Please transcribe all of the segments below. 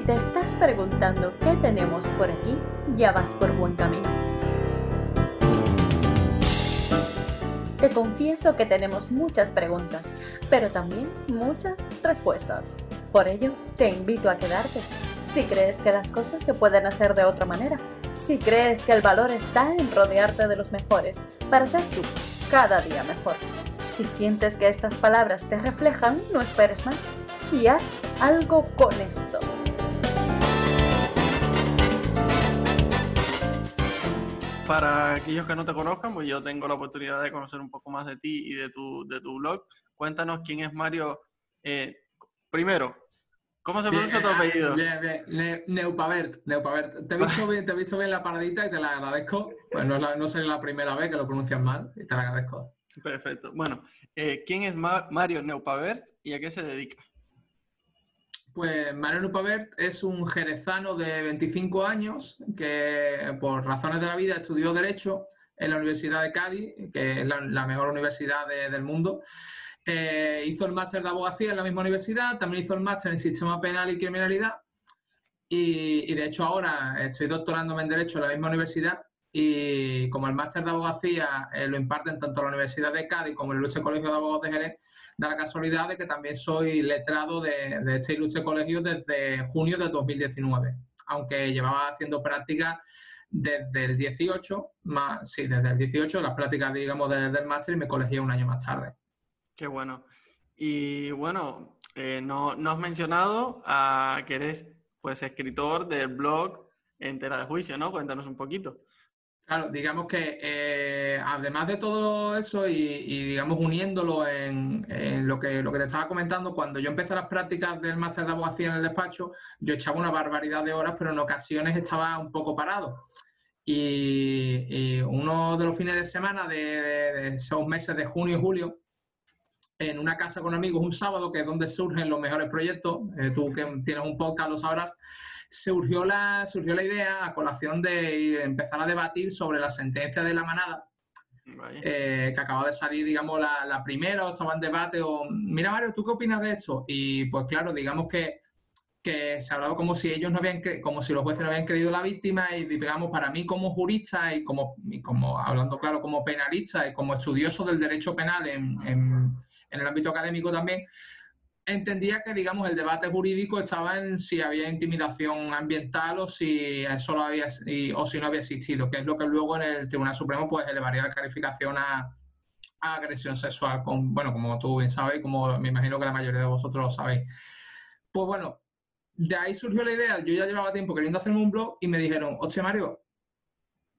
Si te estás preguntando qué tenemos por aquí, ya vas por buen camino. Te confieso que tenemos muchas preguntas, pero también muchas respuestas. Por ello, te invito a quedarte. Si crees que las cosas se pueden hacer de otra manera, si crees que el valor está en rodearte de los mejores para ser tú cada día mejor. Si sientes que estas palabras te reflejan, no esperes más y haz algo con esto. Para aquellos que no te conozcan, pues yo tengo la oportunidad de conocer un poco más de ti y de tu, de tu blog. Cuéntanos quién es Mario. Eh, primero, ¿cómo se pronuncia tu eh, apellido? Bien, bien. Neupavert, Neupavert. Te he, visto bien, te he visto bien la paradita y te la agradezco. Pues no, es la, no la primera vez que lo pronuncias mal y te la agradezco. Perfecto. Bueno, eh, ¿quién es Mario Neupavert y a qué se dedica? Pues Mario Nupavert es un jerezano de 25 años que por razones de la vida estudió Derecho en la Universidad de Cádiz, que es la, mejor universidad del mundo. Eh, hizo el máster de abogacía en la misma universidad, también hizo el máster en Sistema Penal y Criminalidad y, de hecho ahora estoy doctorándome en Derecho en la misma universidad y como el máster de abogacía eh, lo imparten tanto la Universidad de Cádiz como el Luche Colegio de Abogados de Jerez, da la casualidad de que también soy letrado de, este ilustre colegio desde junio de 2019, aunque llevaba haciendo prácticas desde el 18, más, sí, desde el 18, las prácticas, digamos, desde el máster y me colegié un año más tarde. Qué bueno. Y bueno, eh, no, no, has mencionado a que eres pues escritor del blog Entera de Juicio, ¿no? Cuéntanos un poquito. Claro, digamos que eh, además de todo eso y, digamos uniéndolo en, lo, que, lo que te estaba comentando, cuando yo empecé las prácticas del máster de abogacía en el despacho, yo echaba una barbaridad de horas, pero en ocasiones estaba un poco parado. Y, uno de los fines de semana de, esos meses de junio y julio, en una casa con amigos un sábado, que es donde surgen los mejores proyectos, eh, tú que tienes un podcast lo sabrás, surgió la, surgió la idea a colación de empezar a debatir sobre la sentencia de la manada, eh, que acaba de salir, digamos, la, primera, o estaba en debate, o mira Mario, ¿tú qué opinas de esto? Y pues claro, digamos que, que se hablaba como si ellos no habían, como si los jueces no habían creído la víctima y digamos, para mí como jurista y como, como hablando claro, como penalista y como estudioso del derecho penal en, en, en el ámbito académico también, entendía que, digamos, el debate jurídico estaba en si había intimidación ambiental o si solo había o si no había existido, que es lo que luego en el Tribunal Supremo pues elevaría la calificación a, agresión sexual, con, bueno, como tú bien sabes como me imagino que la mayoría de vosotros lo sabéis. Pues bueno, de ahí surgió la idea, yo ya llevaba tiempo queriendo hacerme un blog y me dijeron, hostia Mario,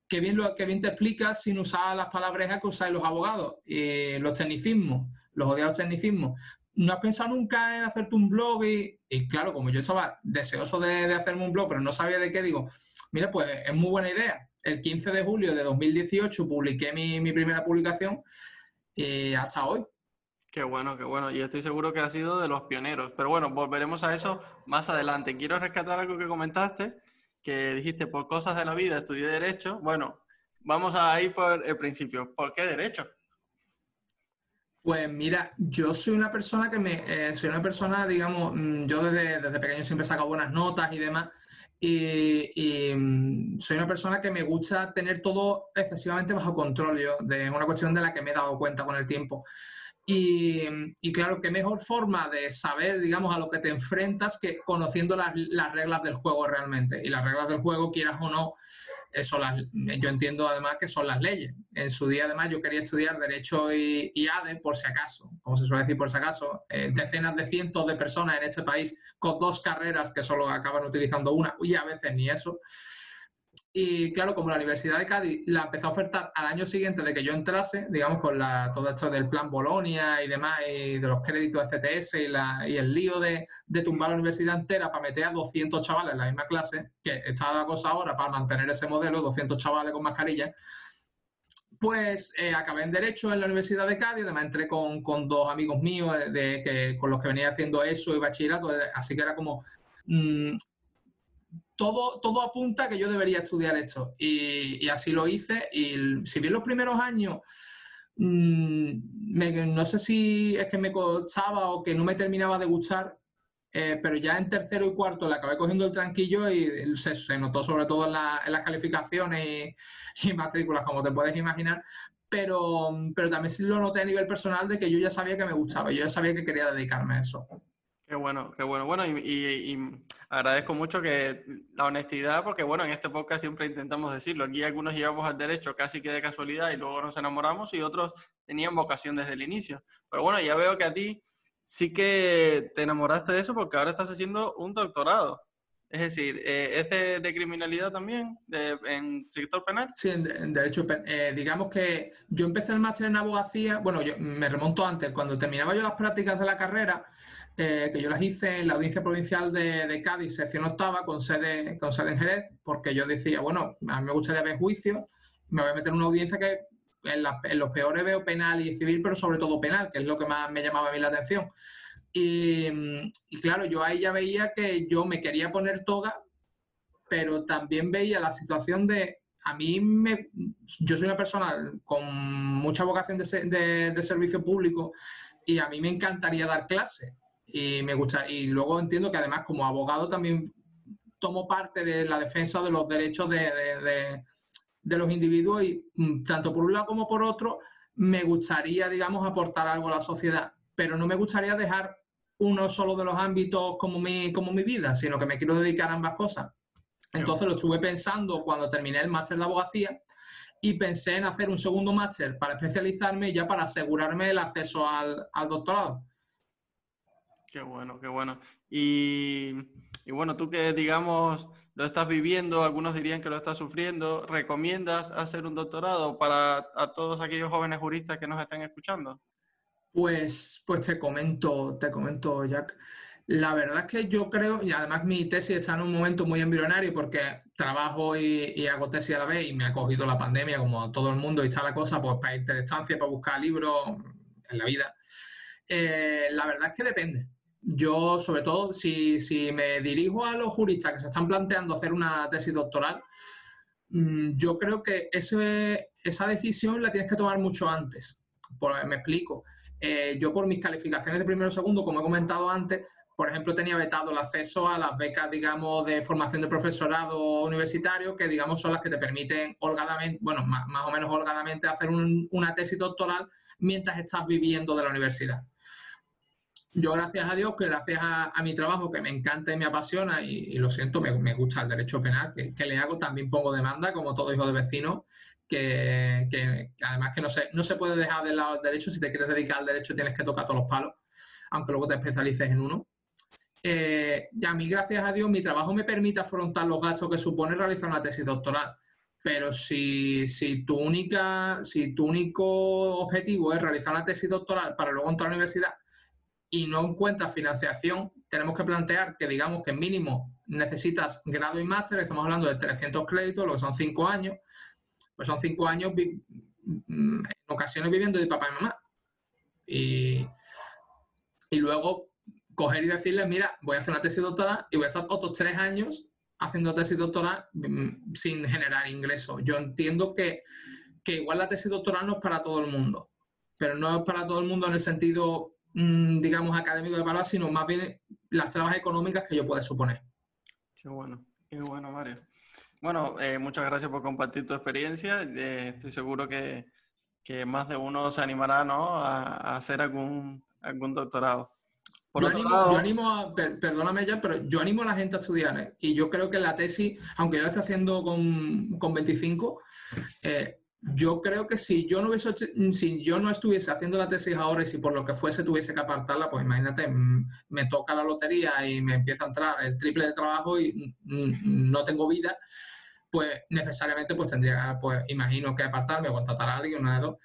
qué bien, lo, qué bien te explicas sin usar las palabras que usáis los abogados, y los tecnicismos, los odiados tecnicismos. ¿No has pensado nunca en hacerte un blog? Y, claro, como yo estaba deseoso de, hacerme un blog, pero no sabía de qué, digo, mira, pues es muy buena idea. El 15 de julio de 2018 publiqué mi, primera publicación y hasta hoy. Qué bueno, qué bueno. Y estoy seguro que ha sido de los pioneros. Pero bueno, volveremos a eso más adelante. Quiero rescatar algo que comentaste, que dijiste, por cosas de la vida estudié Derecho. Bueno, vamos a ir por el principio. ¿Por qué Derecho? Pues mira, yo soy una persona que me, eh, soy una persona, digamos, mm, yo desde, desde pequeño siempre he sacado buenas notas y demás, y, mm, soy una persona que me gusta tener todo excesivamente bajo control, yo, de una cuestión de la que me he dado cuenta con el tiempo. Y, claro, qué mejor forma de saber, digamos, a lo que te enfrentas que conociendo las, reglas del juego realmente. Y las reglas del juego, quieras o no, eso las, yo entiendo además que son las leyes. En su día, además, yo quería estudiar Derecho y, ADE por si acaso, como se suele decir por si acaso. Eh, decenas de cientos de personas en este país con dos carreras que solo acaban utilizando una y a veces ni eso. Y claro, como la Universidad de Cádiz la empezó a ofertar al año siguiente de que yo entrase, digamos, con la, todo esto del plan Bolonia y demás, y de los créditos CTS y, la, y el lío de, de, tumbar la universidad entera para meter a 200 chavales en la misma clase, que está la cosa ahora para mantener ese modelo, 200 chavales con mascarilla, pues eh, acabé en Derecho en la Universidad de Cádiz, además entré con, con dos amigos míos de, que, con los que venía haciendo eso y bachillerato, así que era como... Todo, todo apunta a que yo debería estudiar esto. Y, así lo hice. Y si bien los primeros años, mm, no sé si es que me costaba o que no me terminaba de gustar, eh, pero ya en tercero y cuarto le acabé cogiendo el tranquillo y se, notó sobre todo en, las calificaciones y, matrículas, como te puedes imaginar. Pero, pero también lo noté a nivel personal de que yo ya sabía que me gustaba, yo ya sabía que quería dedicarme a eso. Qué bueno, qué bueno. Bueno, y, agradezco mucho que la honestidad, porque bueno, en este podcast siempre intentamos decirlo. Aquí algunos llevamos al derecho casi que de casualidad y luego nos enamoramos y otros tenían vocación desde el inicio. Pero bueno, ya veo que a ti sí que te enamoraste de eso porque ahora estás haciendo un doctorado. Es decir, eh, ¿es de, criminalidad también en sector penal? Sí, en, derecho penal. Eh, digamos que yo empecé el máster en abogacía, bueno, yo me remonto antes, cuando terminaba yo las prácticas de la carrera, eh, que yo las hice en la Audiencia Provincial de, Cádiz, sección octava, con sede, con sede en Jerez, porque yo decía, bueno, a mí me gustaría ver juicios, me voy a meter en una audiencia que en, los peores veo penal y civil, pero sobre todo penal, que es lo que más me llamaba a mí la atención. Y, y, claro, yo ahí ya veía que yo me quería poner toga, pero también veía la situación de, a mí me, yo soy una persona con mucha vocación de, de, de servicio público y a mí me encantaría dar clases y me gusta y luego entiendo que además como abogado también tomo parte de la defensa de los derechos de, los individuos y mm, tanto por un lado como por otro me gustaría, digamos, aportar algo a la sociedad, pero no me gustaría dejar uno solo de los ámbitos como mi, como mi vida, sino que me quiero dedicar a ambas cosas. Entonces lo estuve pensando cuando terminé el máster de abogacía y pensé en hacer un segundo máster para especializarme ya para asegurarme el acceso al, al doctorado. Qué bueno, qué bueno. Y, bueno, tú que digamos lo estás viviendo, algunos dirían que lo estás sufriendo, ¿recomiendas hacer un doctorado para a todos aquellos jóvenes juristas que nos están escuchando? Pues, pues te comento, te comento, Jack. La verdad es que yo creo, y además mi tesis está en un momento muy embrionario porque trabajo y, hago tesis a la vez y me ha cogido la pandemia como todo el mundo y está la cosa pues para irte de estancia, para buscar libros en la vida. Eh, la verdad es que depende yo, sobre todo, si, me dirijo a los juristas que se están planteando hacer una tesis doctoral, mm, yo creo que esa decisión la tienes que tomar mucho antes. me explico. Eh, yo por mis calificaciones de primero o segundo, como he comentado antes, por ejemplo, tenía vetado el acceso a las becas, digamos, de formación de profesorado universitario, que, digamos, son las que te permiten holgadamente, bueno, más, o menos holgadamente hacer una tesis doctoral mientras estás viviendo de la universidad. Yo gracias a Dios, que gracias a, mi trabajo que me encanta y me apasiona, y, lo siento, me, gusta el derecho penal, que, le hago, también pongo demanda, como todo hijo de vecino, que, además que no se, no se puede dejar de lado el derecho, si te quieres dedicar al derecho tienes que tocar todos los palos, aunque luego te especialices en uno. Eh, y a mí, gracias a Dios, mi trabajo me permite afrontar los gastos que supone realizar una tesis doctoral. Pero si, si, tu única, si tu único objetivo es realizar una tesis doctoral para luego entrar a la universidad y no encuentras financiación, tenemos que plantear que digamos que mínimo necesitas grado y máster, estamos hablando de 300 créditos, lo que son 5 años, pues son 5 años mm, en ocasiones viviendo de papá y mamá. Y, y luego coger y decirles, mira, voy a hacer una tesis doctoral y voy a estar otros 3 años haciendo tesis doctoral mm, sin generar ingresos. Yo entiendo que, que igual la tesis doctoral no es para todo el mundo, pero no es para todo el mundo en el sentido Mm, digamos, académico de palabras, sino más bien las trabas económicas que yo pueda suponer. Qué bueno, qué bueno, Mario. Bueno, eh, muchas gracias por compartir tu experiencia. Eh, estoy seguro que, que, más de uno se animará ¿no? a, hacer algún, algún doctorado. Por yo, animo, yo, animo, a, perdóname ya, pero yo animo a la gente a estudiar. ¿eh? Y yo creo que la tesis, aunque yo la estoy haciendo con, con 25, eh, yo creo que si yo no hubiese, si yo no estuviese haciendo la tesis ahora y si por lo que fuese tuviese que apartarla, pues imagínate, me toca la lotería y me empieza a entrar el triple de trabajo y no tengo vida, pues necesariamente pues tendría, pues imagino que apartarme o contratar a alguien, una de dos.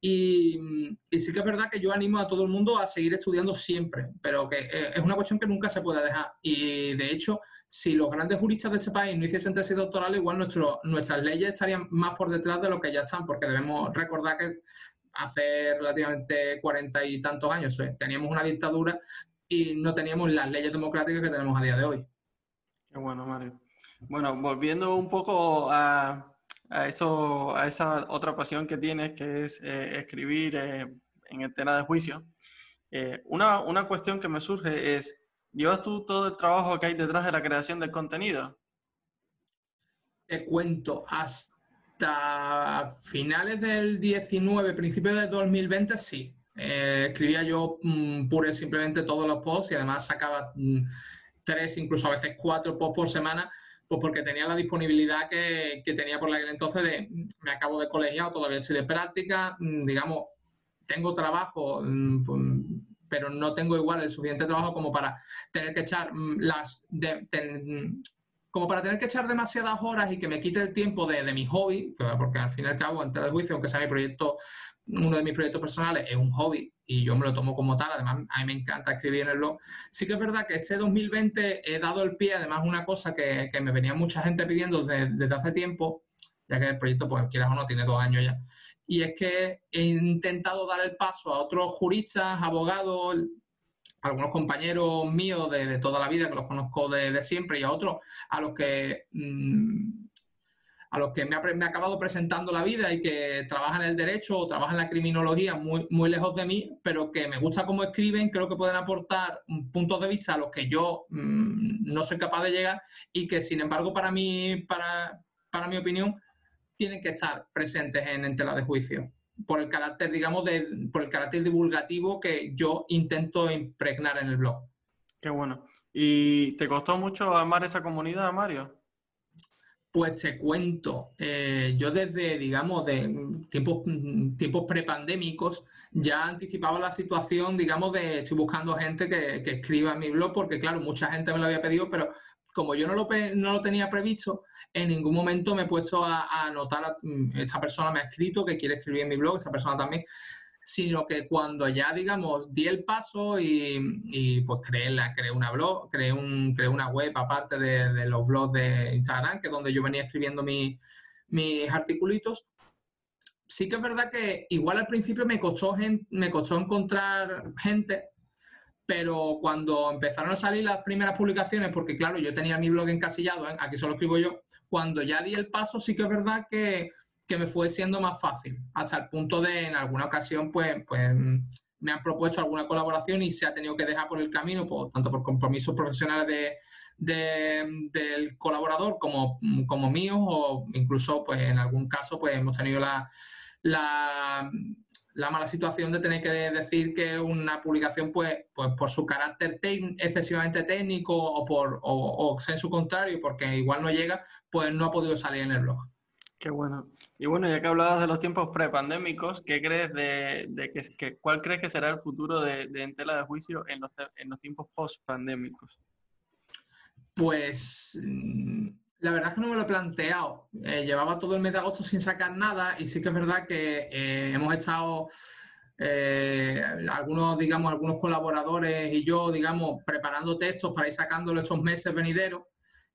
Y, y, sí que es verdad que yo animo a todo el mundo a seguir estudiando siempre, pero que eh, es una cuestión que nunca se puede dejar. Y de hecho, si los grandes juristas de este país no hiciesen tesis doctoral, igual nuestro, nuestras leyes estarían más por detrás de lo que ya están, porque debemos recordar que hace relativamente cuarenta y tantos años eh, teníamos una dictadura y no teníamos las leyes democráticas que tenemos a día de hoy. Qué bueno, Mario. Bueno, volviendo un poco a, a eso, a esa otra pasión que tienes, que es eh, escribir eh, en el tema de juicio, una, una cuestión que me surge es, ¿Llevas tú todo el trabajo que hay detrás de la creación del contenido? Te cuento, hasta finales del 19, principios del 2020, sí. Eh, escribía yo mm, pure simplemente todos los posts y además sacaba mm, tres, incluso a veces cuatro posts por semana, pues porque tenía la disponibilidad que, que tenía por aquel entonces de mm, me acabo de colegiado, todavía estoy de práctica, digamos, tengo trabajo, pues, pero no tengo igual el suficiente trabajo como para tener que echar las como para tener que echar demasiadas horas y que me quite el tiempo de, de mi hobby, porque al fin y al cabo, entre el juicio, aunque sea mi proyecto uno de mis proyectos personales es un hobby y yo me lo tomo como tal, además a mí me encanta escribir en el blog. Sí que es verdad que este 2020 he dado el pie, además una cosa que, que me venía mucha gente pidiendo desde, hace tiempo, ya que el proyecto, pues quieras o no, tiene dos años ya, y es que he intentado dar el paso a otros juristas, abogados, algunos compañeros míos de, toda la vida que los conozco de, siempre y a otros a los que... Mm, a los que me me ha, acabado presentando la vida y que trabajan el derecho o trabajan la criminología muy, muy lejos de mí, pero que me gusta cómo escriben, creo que pueden aportar puntos de vista a los que yo mm, no soy capaz de llegar y que, sin embargo, para mí, para, para mi opinión, tienen que estar presentes en, en tela de juicio por el carácter, digamos, de, por el carácter divulgativo que yo intento impregnar en el blog. Qué bueno. ¿Y te costó mucho armar esa comunidad, Mario? Pues te cuento, eh, yo desde, digamos, de tiempos, tiempos prepandémicos ya anticipaba la situación, digamos, de estoy buscando gente que, que, escriba en mi blog, porque claro, mucha gente me lo había pedido, pero como yo no lo, no lo tenía previsto, en ningún momento me he puesto a, a anotar, mm, esta persona me ha escrito que quiere escribir en mi blog, esta persona también, sino que cuando ya, digamos, di el paso y, pues creé, la, creé una blog, creé, un, creé una web aparte de, los blogs de Instagram, que es donde yo venía escribiendo mis articulitos, sí que es verdad que igual al principio me costó, me costó encontrar gente, pero cuando empezaron a salir las primeras publicaciones, porque claro, yo tenía mi blog encasillado, ¿eh? aquí solo escribo yo, cuando ya di el paso sí que es verdad que que me fue siendo más fácil, hasta el punto de en alguna ocasión pues, pues me han propuesto alguna colaboración y se ha tenido que dejar por el camino, pues, tanto por compromisos profesionales de, del colaborador como, como míos o incluso pues en algún caso pues hemos tenido la, la, mala situación de tener que decir que una publicación pues, pues por su carácter excesivamente técnico o por o, o en su contrario porque igual no llega pues no ha podido salir en el blog. Qué bueno. Y bueno, ya que hablabas de los tiempos prepandémicos, ¿qué crees de, que, cuál crees que será el futuro de, de Entela de Juicio en los, en los tiempos post-pandémicos? Pues mm, la verdad es que no me lo he planteado. Eh, llevaba todo el mes de agosto sin sacar nada y sí que es verdad que eh, hemos estado eh, algunos, digamos, algunos colaboradores y yo, digamos, preparando textos para ir sacándolo estos meses venideros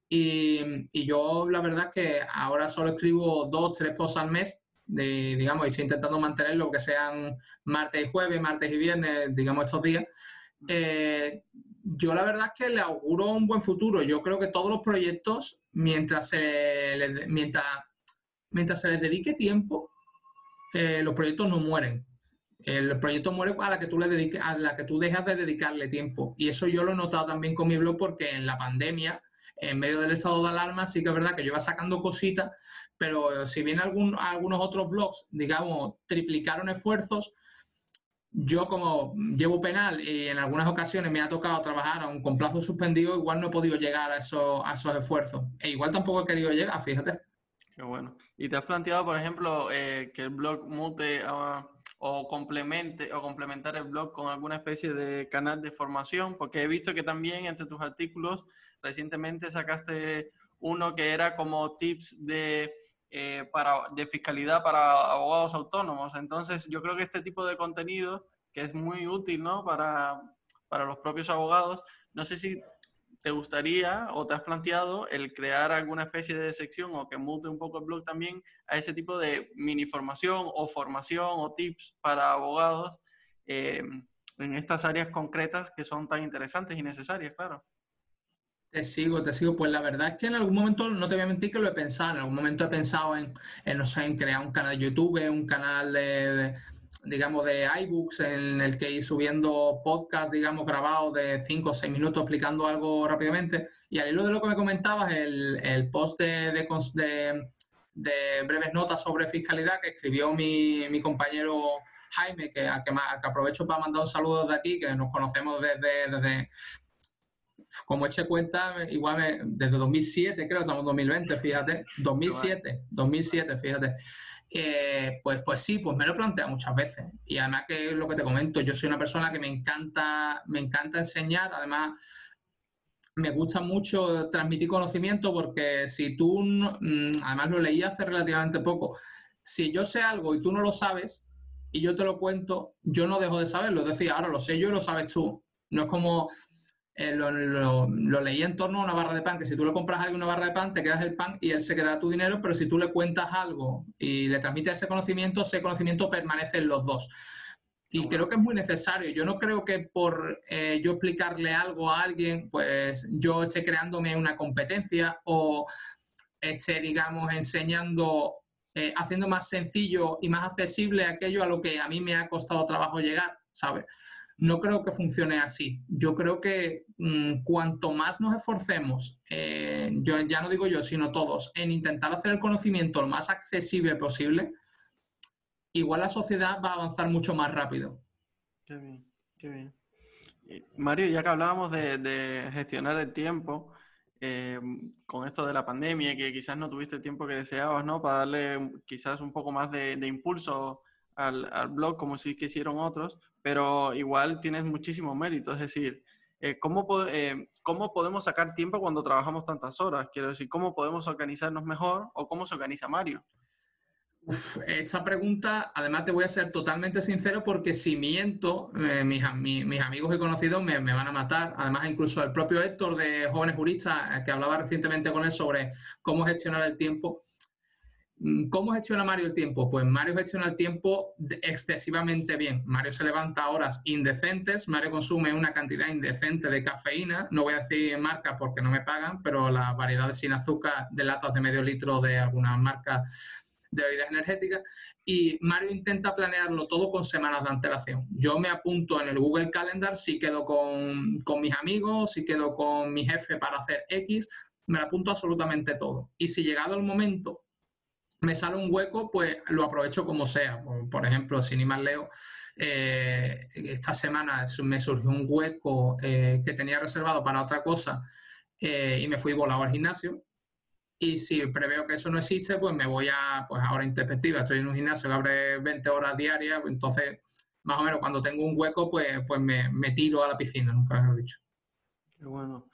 y, yo la verdad que ahora solo escribo dos, tres posts al mes. De, digamos, estoy intentando mantenerlo que sean martes y jueves, martes y viernes, digamos, estos días. Eh, yo la verdad es que le auguro un buen futuro. Yo creo que todos los proyectos, mientras se les, mientras, mientras se les dedique tiempo, eh, los proyectos no mueren. El proyecto muere a la que tú le dediques, a la que tú dejas de dedicarle tiempo. Y eso yo lo he notado también con mi blog porque en la pandemia en medio del estado de alarma, sí que es verdad que yo iba sacando cositas, pero si bien algún, algunos otros blogs, digamos, triplicaron esfuerzos, yo como llevo penal y en algunas ocasiones me ha tocado trabajar aún con plazo suspendido, igual no he podido llegar a esos, a esos esfuerzos. E igual tampoco he querido llegar, fíjate. Qué bueno. ¿Y te has planteado, por ejemplo, eh, que el blog mute o complemente o complementar el blog con alguna especie de canal de formación? Porque he visto que también entre tus artículos Recientemente sacaste uno que era como tips de, eh, para, de fiscalidad para abogados autónomos. Entonces, yo creo que este tipo de contenido, que es muy útil ¿no? para, para los propios abogados, no sé si te gustaría o te has planteado el crear alguna especie de sección o que mute un poco el blog también a ese tipo de mini formación o formación o tips para abogados eh, en estas áreas concretas que son tan interesantes y necesarias, claro. Te sigo, te sigo. Pues la verdad es que en algún momento, no te voy a mentir que lo he pensado, en algún momento he pensado en, no sé, en crear un canal de YouTube, un canal de, digamos, de iBooks en el que ir subiendo podcast, digamos, grabados de 5 o 6 minutos explicando algo rápidamente. Y al hilo de lo que me comentabas, el, el post de, de, de, breves notas sobre fiscalidad que escribió mi, mi compañero Jaime, que, que, que, aprovecho para mandar un saludo de aquí, que nos conocemos desde como eche cuenta, igual desde 2007, creo, estamos en 2020, fíjate, 2007, 2007, fíjate. Eh, pues, pues sí, pues me lo he planteado muchas veces. Y además que es lo que te comento, yo soy una persona que me encanta, me encanta enseñar, además me gusta mucho transmitir conocimiento porque si tú, mm, además lo leí hace relativamente poco, si yo sé algo y tú no lo sabes y yo te lo cuento, yo no dejo de saberlo. Es decir, ahora lo sé yo y lo sabes tú. No es como eh, lo, leí en torno a una barra de pan, que si tú le compras a alguien una barra de pan, te quedas el pan y él se queda tu dinero, pero si tú le cuentas algo y le transmites ese conocimiento, ese conocimiento permanece en los dos. Y creo que es muy necesario. Yo no creo que por eh, yo explicarle algo a alguien, pues yo esté creándome una competencia o esté, digamos, enseñando, eh, haciendo más sencillo y más accesible aquello a lo que a mí me ha costado trabajo llegar, ¿sabes? No creo que funcione así. Yo creo que mm, cuanto más nos esforcemos, eh, yo ya no digo yo, sino todos, en intentar hacer el conocimiento lo más accesible posible, igual la sociedad va a avanzar mucho más rápido. Qué bien, qué bien. Mario, ya que hablábamos de, gestionar el tiempo, eh, con esto de la pandemia, que quizás no tuviste el tiempo que deseabas, ¿no? Para darle quizás un poco más de, de impulso al, al, blog como sí que hicieron otros, pero igual tienes muchísimo mérito. Es decir, eh, ¿cómo, eh, ¿cómo podemos sacar tiempo cuando trabajamos tantas horas? Quiero decir, ¿cómo podemos organizarnos mejor o cómo se organiza Mario? esta pregunta, además te voy a ser totalmente sincero porque si miento, eh, mis, mis, amigos y conocidos me, me, van a matar. Además, incluso el propio Héctor de Jóvenes Juristas, que hablaba recientemente con él sobre cómo gestionar el tiempo, ¿Cómo gestiona Mario el tiempo? Pues Mario gestiona el tiempo excesivamente bien. Mario se levanta a horas indecentes, Mario consume una cantidad indecente de cafeína, no voy a decir marca porque no me pagan, pero las variedades sin azúcar de latas de medio litro de algunas marcas de bebidas energéticas y Mario intenta planearlo todo con semanas de antelación. Yo me apunto en el Google Calendar si quedo con, con mis amigos, si quedo con mi jefe para hacer X, me apunto absolutamente todo. Y si llegado el momento me sale un hueco, pues lo aprovecho como sea. Por, ejemplo, sin ir más leo, eh, esta semana me surgió un hueco eh, que tenía reservado para otra cosa eh, y me fui volado al gimnasio. Y si preveo que eso no existe, pues me voy a, pues ahora en perspectiva, estoy en un gimnasio que abre 20 horas diarias, pues entonces más o menos cuando tengo un hueco, pues, pues me, me tiro a la piscina, nunca mejor dicho. Qué bueno.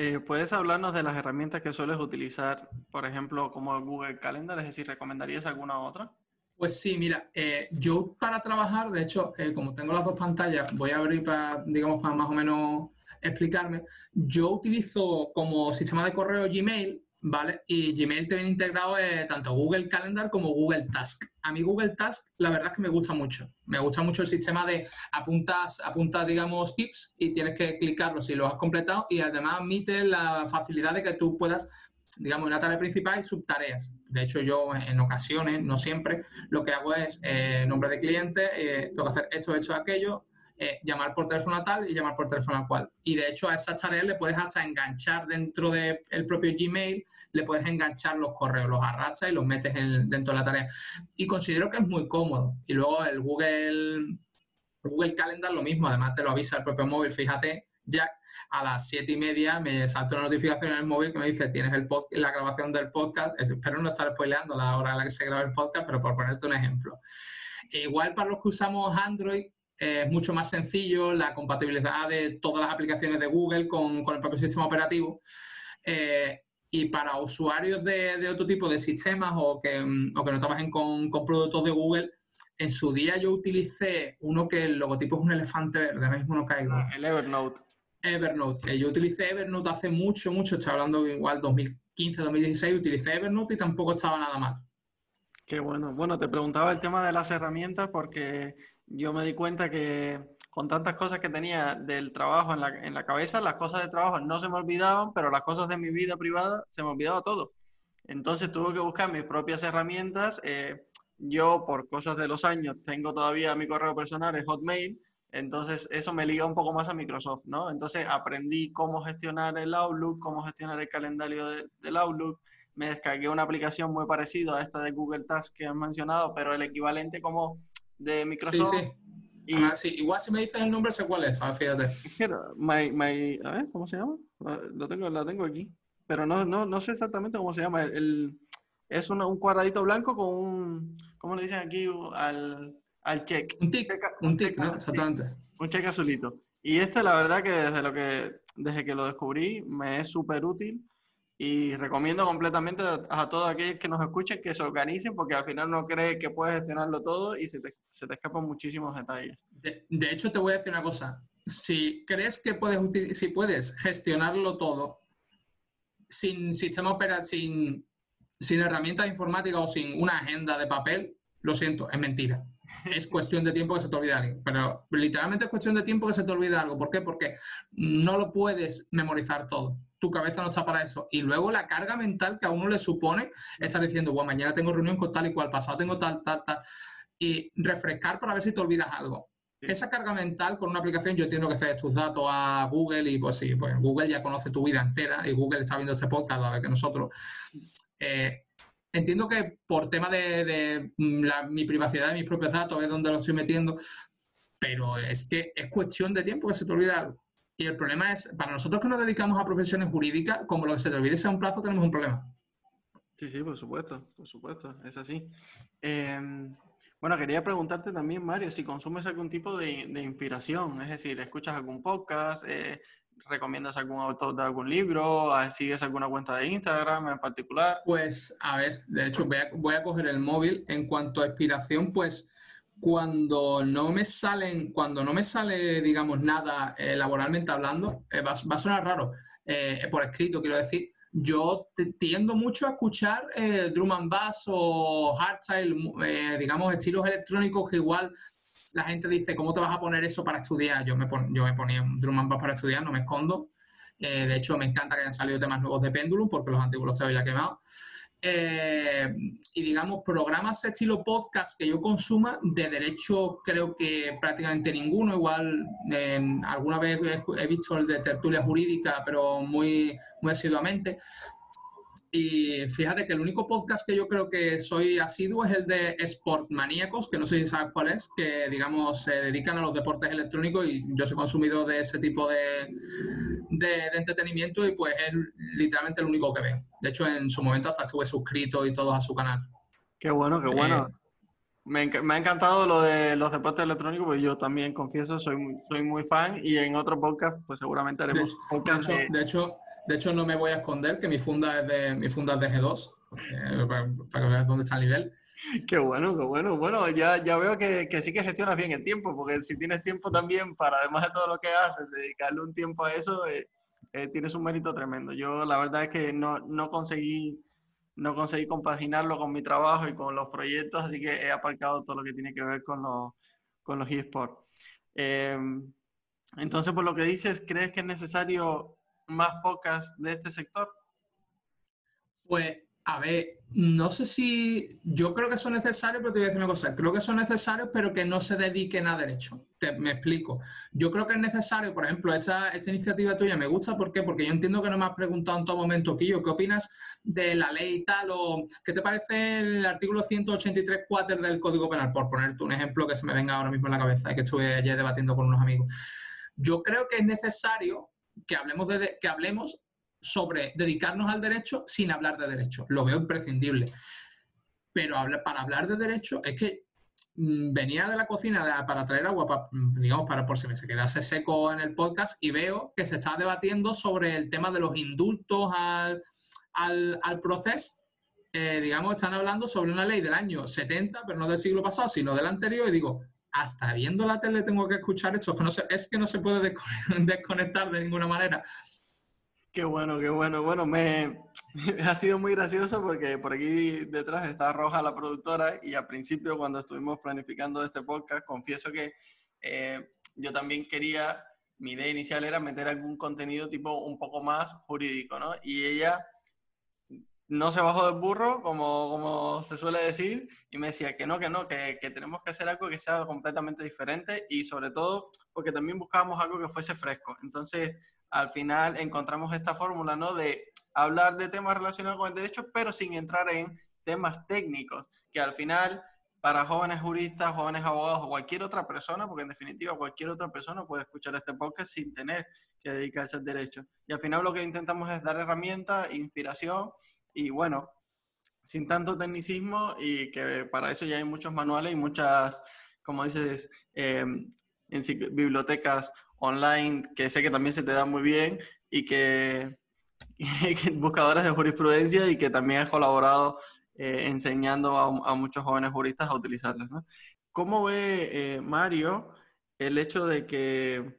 Eh, ¿Puedes hablarnos de las herramientas que sueles utilizar, por ejemplo, como Google Calendar? Es decir, ¿recomendarías alguna otra? Pues sí, mira, eh, yo para trabajar, de hecho, eh, como tengo las dos pantallas, voy a abrir para, digamos, para más o menos explicarme. Yo utilizo como sistema de correo Gmail ¿vale? Y Gmail te viene integrado tanto Google Calendar como Google Task. A mí Google Task, la verdad es que me gusta mucho. Me gusta mucho el sistema de apuntas, apuntas, digamos, tips y tienes que clicarlo si lo has completado y además admite la facilidad de que tú puedas, digamos, una tarea principal y subtareas. De hecho, yo en ocasiones, no siempre, lo que hago es eh, nombre de cliente, eh, tengo que hacer esto, esto, aquello, eh, llamar por teléfono a tal y llamar por teléfono a cual. Y de hecho a esas tareas le puedes hasta enganchar dentro del propio Gmail, le puedes enganchar los correos, los arrastras y los metes dentro de la tarea. Y considero que es muy cómodo. Y luego el Google, Google Calendar lo mismo, además te lo avisa el propio móvil. Fíjate, ya a las siete y media me salta una notificación en el móvil que me dice tienes el la grabación del podcast. Espero no estar spoileando la hora en la que se graba el podcast, pero por ponerte un ejemplo. igual para los que usamos Android, es mucho más sencillo la compatibilidad de todas las aplicaciones de Google con, con el propio sistema operativo. Eh, y para usuarios de, de, otro tipo de sistemas o que, o que no trabajen con, con, productos de Google, en su día yo utilicé uno que el logotipo es un elefante verde, ahora mismo no caigo. Ah, el Evernote. Evernote, que yo utilicé Evernote hace mucho, mucho, estoy hablando igual 2015, 2016, utilicé Evernote y tampoco estaba nada mal. Qué bueno. Bueno, te preguntaba el tema de las herramientas porque yo me di cuenta que con tantas cosas que tenía del trabajo en la, en la, cabeza, las cosas de trabajo no se me olvidaban, pero las cosas de mi vida privada se me olvidaba todo. Entonces tuve que buscar mis propias herramientas, eh, yo por cosas de los años tengo todavía mi correo personal, es Hotmail, entonces eso me liga un poco más a Microsoft, ¿no? Entonces aprendí cómo gestionar el Outlook, cómo gestionar el calendario del Outlook, me descargué una aplicación muy parecida a esta de Google Task que han mencionado, pero el equivalente como de Microsoft. Sí, sí. Y, sí. Igual si me dices el nombre sé cuál es, ah, fíjate. My, my, a ver, ¿cómo se llama? Ah, lo tengo, lo tengo aquí. Pero no, no, no sé exactamente cómo se llama. El, es un cuadradito blanco con un, ¿cómo le dicen aquí? Al, al check. Un tick, un, tick, exactamente. Un check azulito. Y este, la verdad que desde, lo que desde que lo descubrí, me es súper útil y recomiendo completamente a, todos aquellos que nos escuchen que se organicen porque al final no crees que puedes gestionarlo todo y se te, se te escapan muchísimos detalles. De, hecho, te voy a decir una cosa. Si crees que puedes, si puedes gestionarlo todo sin sistema operativo, sin sin herramientas informáticas o sin una agenda de papel, lo siento, es mentira. Es cuestión de tiempo que se te olvide algo. Pero literalmente es cuestión de tiempo que se te olvide algo. ¿Por qué? Porque no lo puedes memorizar todo. Tu cabeza no está para eso. Y luego la carga mental que a uno le supone estar diciendo, bueno, mañana tengo reunión con tal y cual, pasado tengo tal, tal, tal. Y refrescar para ver si te olvidas algo. Esa carga mental con una aplicación, yo entiendo que cedes tus datos a Google y pues sí, pues Google ya conoce tu vida entera y Google está viendo este podcast a la vez que nosotros. Eh, entiendo que por tema de, mm, mi privacidad de mis propios datos es donde lo estoy metiendo, pero es que es cuestión de tiempo que se te olvida algo. Y el problema es, para nosotros que nos dedicamos a profesiones jurídicas, como lo que se te olvide sea un plazo, tenemos un problema. Sí, sí, por supuesto, por supuesto, es así. Em, bueno, quería preguntarte también, Mario, si consumes algún tipo de, inspiración, es decir, escuchas algún podcast, eh, recomiendas algún autor de algún libro? ¿Sigues alguna cuenta de Instagram en particular? Pues, a ver, de hecho, voy a, coger el móvil. En cuanto a inspiración, pues cuando no me salen, cuando no me sale, digamos, nada eh, laboralmente hablando, eh, va, a sonar raro, eh, por escrito, quiero decir, yo tiendo mucho a escuchar drum and bass o hardstyle, digamos, estilos electrónicos que igual la gente dice, ¿cómo te vas a poner eso para estudiar? Yo me, yo me ponía un drum and bass para estudiar, no me escondo. Eh, de hecho, me encanta que hayan salido temas nuevos de Pendulum, porque los antiguos los tengo ya quemados. Eh, y digamos, programas estilo podcast que yo consuma, de derecho creo que prácticamente ninguno. Igual alguna vez he, visto el de tertulia jurídica, pero muy, muy asiduamente. Y fíjate que el único podcast que yo creo que soy asiduo es el de Sport Maníacos, que no sé si sabes cuál es, que digamos se dedican a los deportes electrónicos y yo soy consumido de ese tipo de, de, entretenimiento y pues es literalmente el único que veo. De hecho, en su momento hasta estuve suscrito y todo a su canal. Qué bueno, qué bueno. Me, me, ha encantado lo de los deportes electrónicos, pues yo también confieso, soy muy, soy muy fan y en otro podcast pues seguramente haremos podcast de hecho de hecho, no me voy a esconder que mi funda es de, mi funda de G2, para, que veas dónde está el nivel. Qué bueno, qué bueno. Bueno, ya, ya veo que, que, sí que gestionas bien el tiempo, porque si tienes tiempo también para, además de todo lo que haces, dedicarle un tiempo a eso, eh, eh, tienes un mérito tremendo. Yo la verdad es que no, no, conseguí, no conseguí compaginarlo con mi trabajo y con los proyectos, así que he aparcado todo lo que tiene que ver con los, con los eSports. Eh, entonces, por lo que dices, ¿crees que es necesario más pocas de este sector? Pues, a ver, no sé si. Yo creo que son necesarios, pero te voy a decir una cosa. Creo que son necesarios, pero que no se dediquen a derecho. Te, me explico. Yo creo que es necesario, por ejemplo, esta, esta iniciativa tuya me gusta. ¿Por qué? Porque yo entiendo que no me has preguntado en todo momento, Quillo, ¿qué opinas de la ley y tal? O, ¿Qué te parece el artículo 183 4 del Código Penal? Por ponerte un ejemplo que se me venga ahora mismo en la cabeza y que estuve ayer debatiendo con unos amigos. Yo creo que es necesario que hablemos, de, que hablemos sobre dedicarnos al derecho sin hablar de derecho. Lo veo imprescindible. Pero para hablar de derecho es que mm, venía de la cocina para traer agua, mm, digamos, para por si me se quedase seco en el podcast y veo que se está debatiendo sobre el tema de los indultos al, al, proceso. Eh, digamos, están hablando sobre una ley del año 70, pero no del siglo pasado, sino del anterior, y digo, hasta viendo la tele tengo que escuchar esto, es que no se puede desconectar de ninguna manera. Qué bueno, qué bueno. Bueno, me ha sido muy gracioso porque por aquí detrás está Roja, la productora, y al principio cuando estuvimos planificando este podcast, confieso que eh, yo también quería, mi idea inicial era meter algún contenido tipo un poco más jurídico, ¿no? Y ella no se bajó del burro, como, como se suele decir, y me decía que no, que no, que, que, tenemos que hacer algo que sea completamente diferente y sobre todo porque también buscábamos algo que fuese fresco. Entonces, al final encontramos esta fórmula, ¿no? De hablar de temas relacionados con el derecho, pero sin entrar en temas técnicos, que al final para jóvenes juristas, jóvenes abogados o cualquier otra persona, porque en definitiva cualquier otra persona puede escuchar este podcast sin tener que dedicarse al derecho. Y al final lo que intentamos es dar herramientas, inspiración y bueno, sin tanto tecnicismo y que para eso ya hay muchos manuales y muchas, como dices, eh, bibliotecas online que sé que también se te da muy bien y que, buscadores de jurisprudencia y que también has colaborado eh, enseñando a, muchos jóvenes juristas a utilizarlas. ¿no? ¿Cómo ve eh, Mario el hecho de que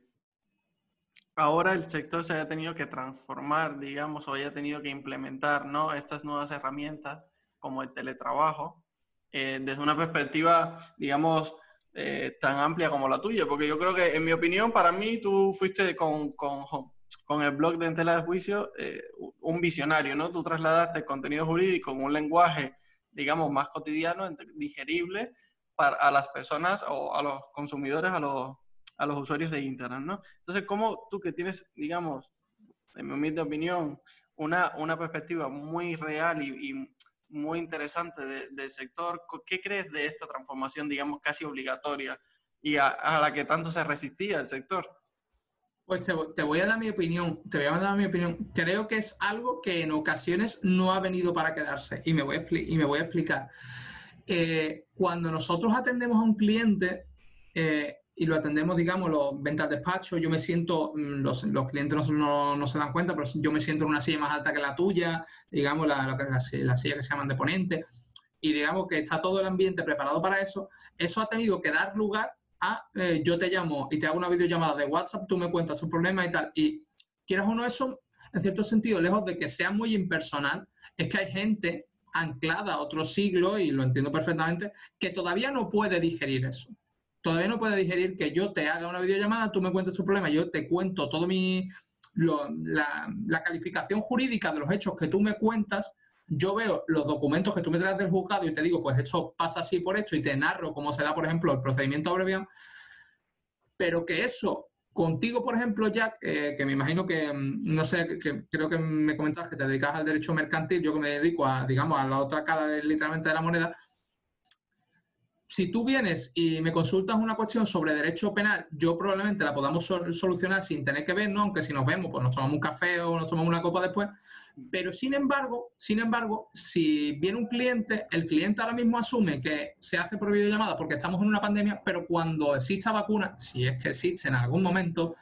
ahora el sector se haya tenido que transformar, digamos, o haya tenido que implementar ¿no? estas nuevas herramientas como el teletrabajo, eh, desde una perspectiva, digamos, eh, tan amplia como la tuya, porque yo creo que, en mi opinión, para mí, tú fuiste con, con, con el blog de Entela de Juicio eh, un visionario, ¿no? Tú trasladaste contenido jurídico en un lenguaje, digamos, más cotidiano, digerible para las personas o a los consumidores, a los, a los usuarios de Internet, ¿no? Entonces, ¿cómo tú que tienes, digamos, en mi humilde opinión, una, una perspectiva muy real y, y muy interesante del sector. ¿Qué crees de esta transformación, digamos, casi obligatoria y a, la que tanto se resistía el sector? Pues te, voy a dar mi opinión, te voy a dar mi opinión. Creo que es algo que en ocasiones no ha venido para quedarse y me voy a, y me voy a explicar. Eh, cuando nosotros atendemos a un cliente, eh, y lo atendemos, digamos, los ventas despacho, yo me siento, mm, los, los clientes no, no, se dan cuenta, pero yo me siento en una silla más alta que la tuya, digamos, la, la, la, silla que se llaman de ponente, y digamos que está todo el ambiente preparado para eso, eso ha tenido que dar lugar a, eh, yo te llamo y te hago una videollamada de WhatsApp, tú me cuentas tu problema y tal, y quieras o no eso, en cierto sentido, lejos de que sea muy impersonal, es que hay gente anclada a otro siglo, y lo entiendo perfectamente, que todavía no puede digerir eso todavía no puede digerir que yo te haga una videollamada, tú me cuentes tu problema, yo te cuento todo mi la, calificación jurídica de los hechos que tú me cuentas, yo veo los documentos que tú me traes del juzgado y te digo, pues esto pasa así por esto y te narro cómo se da, por ejemplo, el procedimiento abreviado, pero que eso contigo, por ejemplo, Jack, eh, que me imagino que, mm, no sé, que, creo que me comentabas que te dedicas al derecho mercantil, yo que me dedico a, digamos, a la otra cara de, literalmente de la moneda, si tú vienes y me consultas una cuestión sobre derecho penal, yo probablemente la podamos solucionar sin tener que vernos, aunque si nos vemos, pues nos tomamos un café o nos tomamos una copa después. Pero sin embargo, sin embargo, si viene un cliente, el cliente ahora mismo asume que se hace por videollamada porque estamos en una pandemia, pero cuando exista vacuna, si es que existe en algún momento,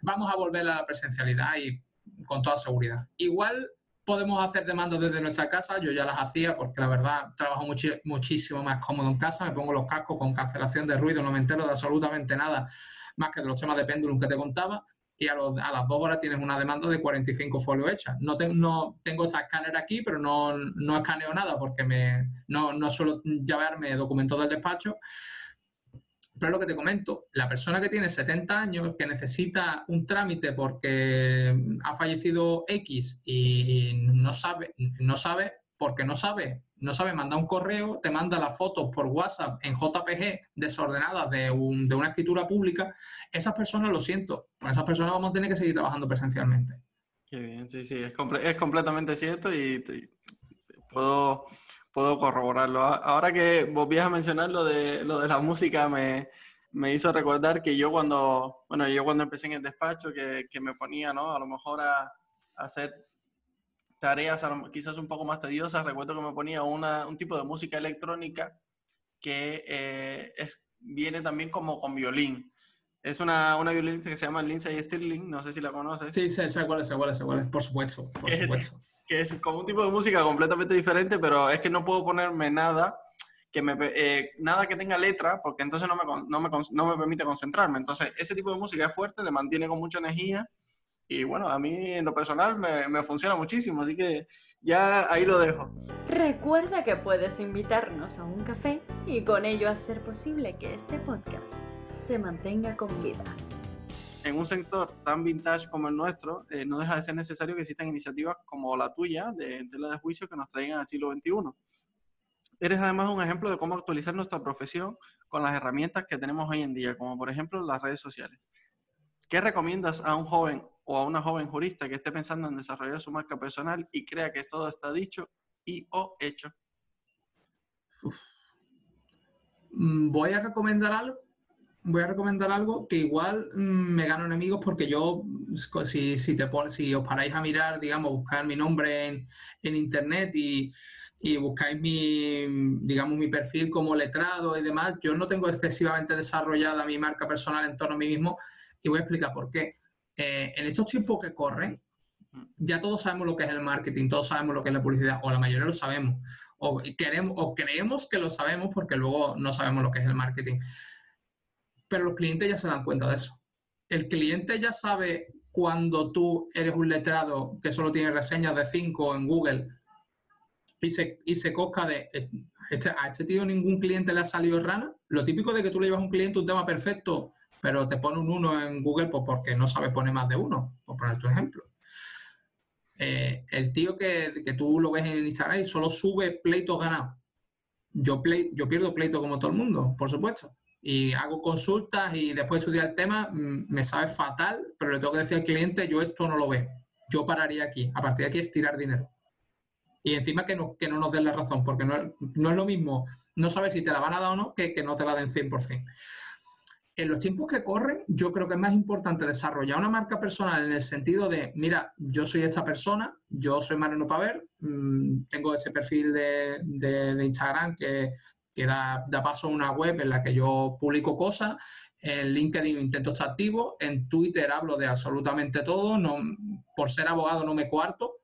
vamos a volver a la presencialidad y con toda seguridad. Igual podemos hacer demandas desde nuestra casa, yo ya las hacía porque la verdad trabajo muchísimo más cómodo en casa, me pongo los cascos con cancelación de ruido, no me entero de absolutamente nada más que de los temas de péndulo que te contaba. Y a, las dos horas tienes una demanda de 45 folios hechas. No, no tengo esta escáner aquí, pero no, no escaneo nada porque me, no, no suelo llevarme documentos del despacho pero es lo que te comento, la persona que tiene 70 años, que necesita un trámite porque ha fallecido X y no sabe, no sabe, porque no sabe, no sabe mandar un correo, te manda las fotos por WhatsApp en JPG desordenadas de, un, de una escritura pública, esas personas, lo siento, con esas personas vamos a tener que seguir trabajando presencialmente. Qué bien, sí, sí, es, es completamente cierto y puedo puedo corroborarlo. Ahora que volvías a mencionar lo de, lo de la música, me, me hizo recordar que yo cuando, bueno, yo cuando empecé en el despacho, que, que me ponía, ¿no? A lo mejor a, hacer tareas quizás un poco más tediosas, recuerdo que me ponía una, un tipo de música electrónica que eh, es, viene también como con violín. Es una, una violinista que se llama Lindsay Stirling, no sé si la conoces. Sí, sí, sé cuál es, sé cuál es, cuál es, por supuesto, por supuesto que es como un tipo de música completamente diferente, pero es que no puedo ponerme nada que me, eh, nada que tenga letra, porque entonces no me, no, me, no me permite concentrarme. Entonces, ese tipo de música es fuerte, te mantiene con mucha energía y bueno, a mí en lo personal me, me, funciona muchísimo, así que ya ahí lo dejo. Recuerda que puedes invitarnos a un café y con ello hacer posible que este podcast se mantenga con vida. En un sector tan vintage como el nuestro, eh, no deja de ser necesario que existan iniciativas como la tuya de tela de juicio que nos traigan al siglo XXI. Eres además un ejemplo de cómo actualizar nuestra profesión con las herramientas que tenemos hoy en día, como por ejemplo las redes sociales. ¿Qué recomiendas a un joven o a una joven jurista que esté pensando en desarrollar su marca personal y crea que todo está dicho y o hecho? Mm, voy a recomendar algo. Voy a recomendar algo que igual mm, me gano enemigos porque yo, si, si, si os paráis a mirar, digamos, buscar mi nombre en, en internet y, y buscáis mi, digamos, mi perfil como letrado y demás, yo no tengo excesivamente desarrollada mi marca personal en torno a mí mismo y voy a explicar por qué. Eh, en estos tiempos que corren, ya todos sabemos lo que es el marketing, todos sabemos lo que es la publicidad, o la mayoría lo sabemos, o, queremos, o creemos que lo sabemos porque luego no sabemos lo que es el marketing. Pero los clientes ya se dan cuenta de eso. El cliente ya sabe cuando tú eres un letrado que solo tiene reseñas de 5 en Google y se, y se cosca de eh, este, a este tío ningún cliente le ha salido rana. Lo típico de que tú le llevas a un cliente un tema perfecto, pero te pone un 1 en Google pues porque no sabe poner más de uno, por poner tu ejemplo. Eh, el tío que, que, tú lo ves en Instagram y solo sube pleitos ganados. Yo, play, yo pierdo pleito como todo el mundo, por supuesto. Y hago consultas y después de estudiar el tema mm, me sabe fatal, pero le tengo que decir al cliente, yo esto no lo veo. Yo pararía aquí. A partir de aquí es tirar dinero. Y encima que no, que no nos den la razón, porque no, no es lo mismo no saber si te la van a dar o no que que no te la den 100% en los tiempos que corren, yo creo que es más importante desarrollar una marca personal en el sentido de, mira, yo soy esta persona, yo soy Mariano Paver, mm, tengo este perfil de, Instagram que, da, paso a una web en la que yo publico cosas, en LinkedIn intento estar activo, en Twitter hablo de absolutamente todo, no, por ser abogado no me cuarto,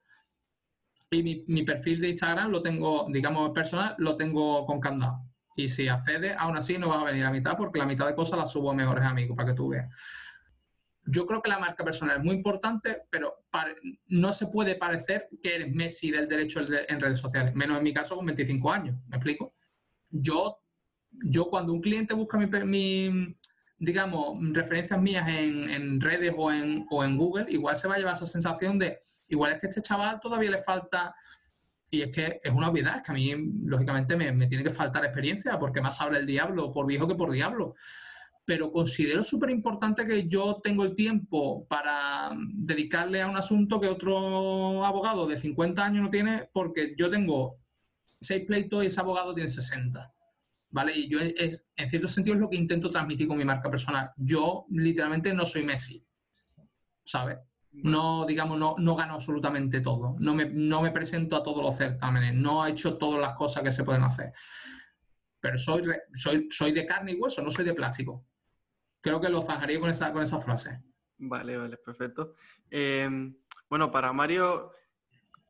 y mi, mi perfil de Instagram lo tengo, digamos, personal, lo tengo con candado. Y si accedes, aún así no vas a venir a mitad porque la mitad de cosas las subo a mejores amigos para que tú veas. Yo creo que la marca personal es muy importante, pero no se puede parecer que eres Messi del derecho en redes sociales, menos en mi caso con 25 años. ¿Me explico? Yo, yo cuando un cliente busca mi, digamos, referencias mías en, en, redes o en, o en Google, igual se va a llevar esa sensación de, igual es que este chaval todavía le falta y es que es una obviedad, es que a mí, lógicamente, me, tiene que faltar experiencia, porque más habla el diablo por viejo que por diablo. Pero considero súper importante que yo tengo el tiempo para dedicarle a un asunto que otro abogado de 50 años no tiene, porque yo tengo seis pleitos y abogado tiene 60. ¿Vale? Y yo, es, en cierto sentido, es lo que intento transmitir con mi marca personal. Yo, literalmente, no soy Messi. ¿Sabes? no, digamos, no, no gano absolutamente todo. No me, no me presento a todos los certámenes. No he hecho todas las cosas que se pueden hacer. Pero soy, soy, soy de carne y hueso, no soy de plástico. Creo que lo zanjaría con esa, con esa frase. Vale, vale, perfecto. Em, bueno, para Mario,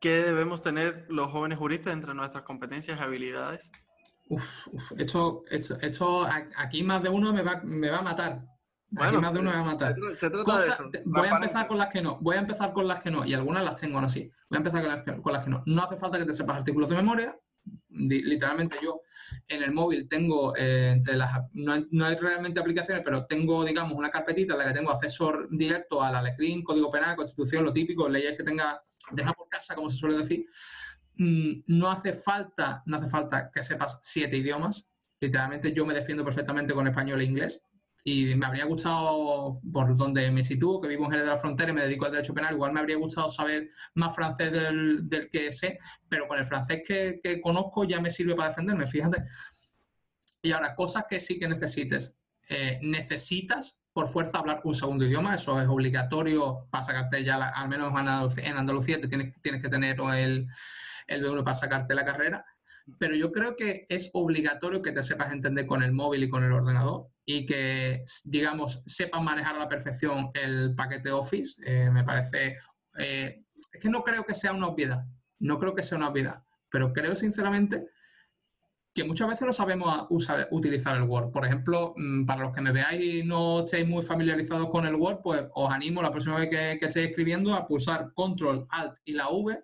¿qué debemos tener los jóvenes juristas entre nuestras competencias y habilidades? Uf, esto, esto, esto, aquí más de uno me va, me va a matar. Aquí más de uno me va a matar. Se, trata de eso. Voy a empezar con las que no. Voy a empezar con las que no. Y algunas las tengo aún así. Voy a empezar con las, que, con las que no. No hace falta que te sepas artículos de memoria. Literalmente yo en el móvil tengo eh, entre las no no hay, realmente aplicaciones, pero tengo, digamos, una carpetita en la que tengo acceso directo a la Lecrim, Código Penal, Constitución, lo típico, leyes que tenga, deja por casa, como se suele decir. Mm, no hace falta, no hace falta que sepas siete idiomas. Literalmente yo me defiendo perfectamente con español e inglés y me habría gustado, por donde me sitúo, que vivo en Jerez de la Frontera y me dedico al derecho penal, igual me habría gustado saber más francés del, que sé, pero con el francés que, que, conozco ya me sirve para defenderme, fíjate. Y ahora, cosas que sí que necesites. Eh, necesitas por fuerza hablar un segundo idioma, eso es obligatorio para sacarte ya, al menos en Andalucía, te tienes, tienes que tener el, el B1 para sacarte la carrera pero yo creo que es obligatorio que te sepas entender con el móvil y con el ordenador y que, digamos, sepan manejar a la perfección el paquete Office. Eh, me parece... Eh, es que no creo que sea una obviedad, no creo que sea una obviedad, pero creo sinceramente que muchas veces no sabemos usar, utilizar el Word. Por ejemplo, mm, para los que me veáis y no estéis muy familiarizados con el Word, pues os animo la próxima vez que, estéis escribiendo a pulsar Control, Alt y la V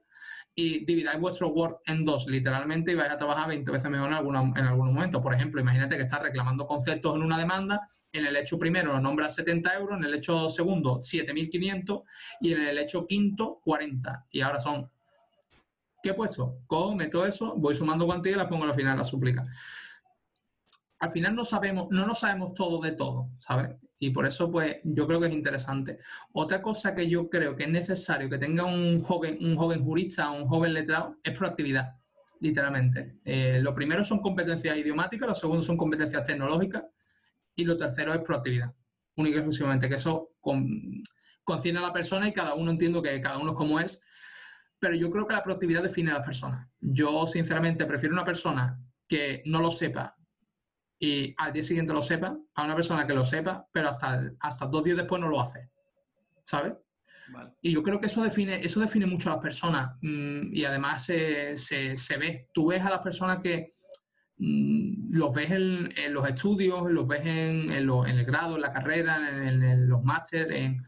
y dividáis vuestro Word en dos, literalmente, y vais a trabajar 20 veces mejor en, alguna, en algún momento. Por ejemplo, imagínate que estás reclamando conceptos en una demanda, en el hecho primero lo nombras 70 euros, en el hecho segundo 7.500 y en el hecho quinto 40. Y ahora son, ¿qué he puesto? Cojo, meto eso, voy sumando cuantías y las pongo al final la súplica. Al final no sabemos, no lo sabemos todo de todo, ¿sabes? Y por eso, pues, yo creo que es interesante. Otra cosa que yo creo que es necesario que tenga un joven, un joven jurista, un joven letrado, es proactividad, literalmente. Eh, lo primero son competencias idiomáticas, lo segundo son competencias tecnológicas y lo tercero es proactividad, única y exclusivamente, que eso con, conciene a la persona y cada uno entiendo que cada uno es como es, pero yo creo que la proactividad define a las personas. Yo, sinceramente, prefiero una persona que no lo sepa y al día siguiente lo sepa, a una persona que lo sepa, pero hasta, hasta dos días después no lo hace. ¿Sabes? Y yo creo que eso define, eso define mucho a las personas mm, y además se, se, ve. Tú ves a las personas que mm, los ves en, los estudios, los ves en, en, el grado, en la carrera, en, los másteres, en,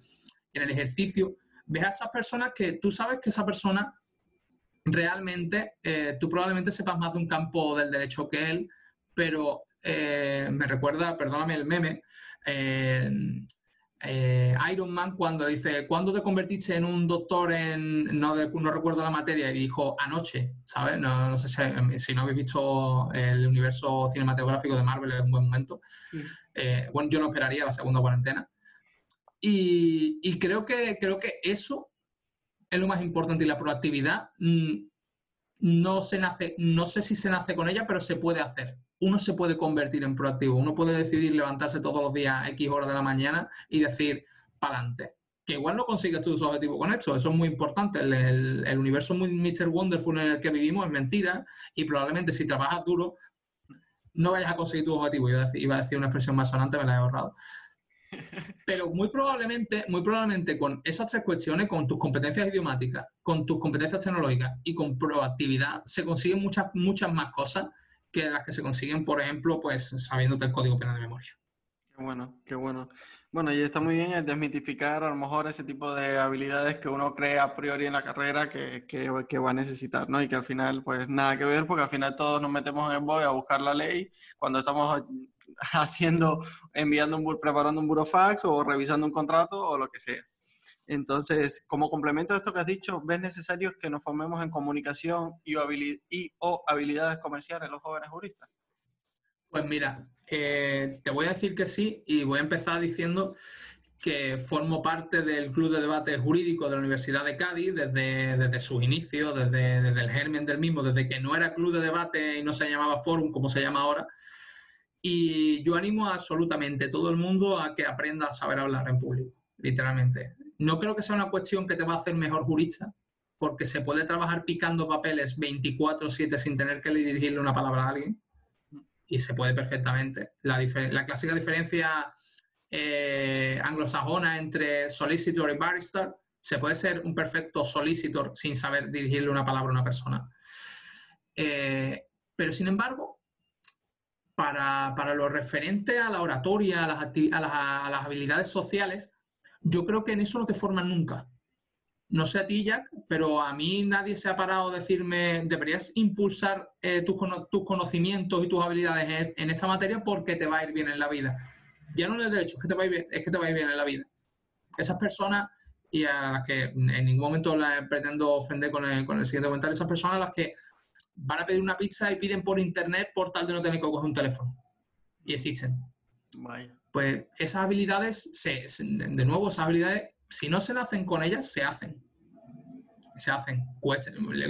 el ejercicio. Ves a esas personas que tú sabes que esa persona realmente, eh, tú probablemente sepas más de un campo del derecho que él, pero eh, me recuerda, perdóname el meme, eh, Iron Man cuando dice, ¿cuándo te convertiste en un doctor en, no, no recuerdo la materia? Y dijo, anoche, ¿sabes? No, sé si, no habéis visto el universo cinematográfico de Marvel, es un buen momento. bueno, yo no esperaría la segunda cuarentena. Y, creo, que, creo que eso es lo más importante y la proactividad mm, no se nace, no sé si se nace con ella, pero se puede hacer uno se puede convertir en proactivo. Uno puede decidir levantarse todos los días X horas de la mañana y decir, para adelante. Que igual no consigues tu objetivo con esto, eso es muy importante. El, universo muy Mr. Wonderful en el que vivimos es mentira y probablemente si trabajas duro no vayas a conseguir tu objetivo. Yo iba a decir una expresión más sonante, me la he ahorrado. Pero muy probablemente, muy probablemente con esas tres cuestiones, con tus competencias idiomáticas, con tus competencias tecnológicas y con proactividad, se consiguen muchas, muchas más cosas que las que se consiguen, por ejemplo, pues sabiéndote el código penal de memoria. Qué bueno, qué bueno. Bueno, y está muy bien desmitificar a lo mejor ese tipo de habilidades que uno cree a priori en la carrera que, que, que, va a necesitar, ¿no? Y que al final, pues nada que ver, porque al final todos nos metemos en el BOE a buscar la ley cuando estamos haciendo, enviando un, preparando un burofax o revisando un contrato o lo que sea. Entonces, como complemento a esto que has dicho, ¿ves necesario que nos formemos en comunicación y, o habilidades comerciales los jóvenes juristas? Pues mira, eh, te voy a decir que sí y voy a empezar diciendo que formo parte del Club de Debate Jurídico de la Universidad de Cádiz desde, desde sus inicios, desde, desde el germen del mismo, desde que no era Club de Debate y no se llamaba Forum como se llama ahora. Y yo animo absolutamente a todo el mundo a que aprenda a saber hablar en público, literalmente. No creo que sea una cuestión que te va a hacer mejor jurista, porque se puede trabajar picando papeles 24/7 sin tener que dirigirle una palabra a alguien, y se puede perfectamente. La, clásica diferencia eh, anglosajona entre solicitor y barrister, se puede ser un perfecto solicitor sin saber dirigirle una palabra a una persona. Eh, pero sin embargo, para, lo referente a la oratoria, a las habilidades sociales, yo creo que en eso no te forman nunca. No sé a ti, Jack, pero a mí nadie se ha parado a decirme, deberías impulsar eh, tus, conocimientos y tus habilidades en, esta materia porque te va a ir bien en la vida. Ya no en el derecho, es que te va a ir bien, es que te va a ir bien en la vida. Esas personas, y a las que en ningún momento las pretendo ofender con el, con el siguiente comentario, esas personas a las que van a pedir una pizza y piden por internet por tal de no tener que coger un teléfono. Y existen. Vaya pues esas habilidades, se, de nuevo, esas habilidades, si no se nacen con ellas, se hacen. Se hacen,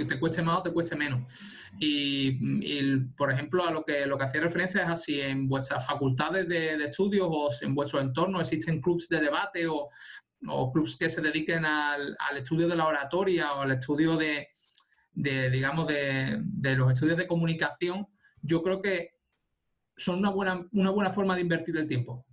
te cueste más o te cueste menos. Y, por ejemplo, a lo que, lo que hacía referencia es así, en vuestras facultades de, estudios o en vuestro entorno existen clubs de debate o, o clubs que se dediquen al, estudio de la oratoria o al estudio de, digamos, de, de los estudios de comunicación. Yo creo que son una buena, una buena forma de invertir el tiempo.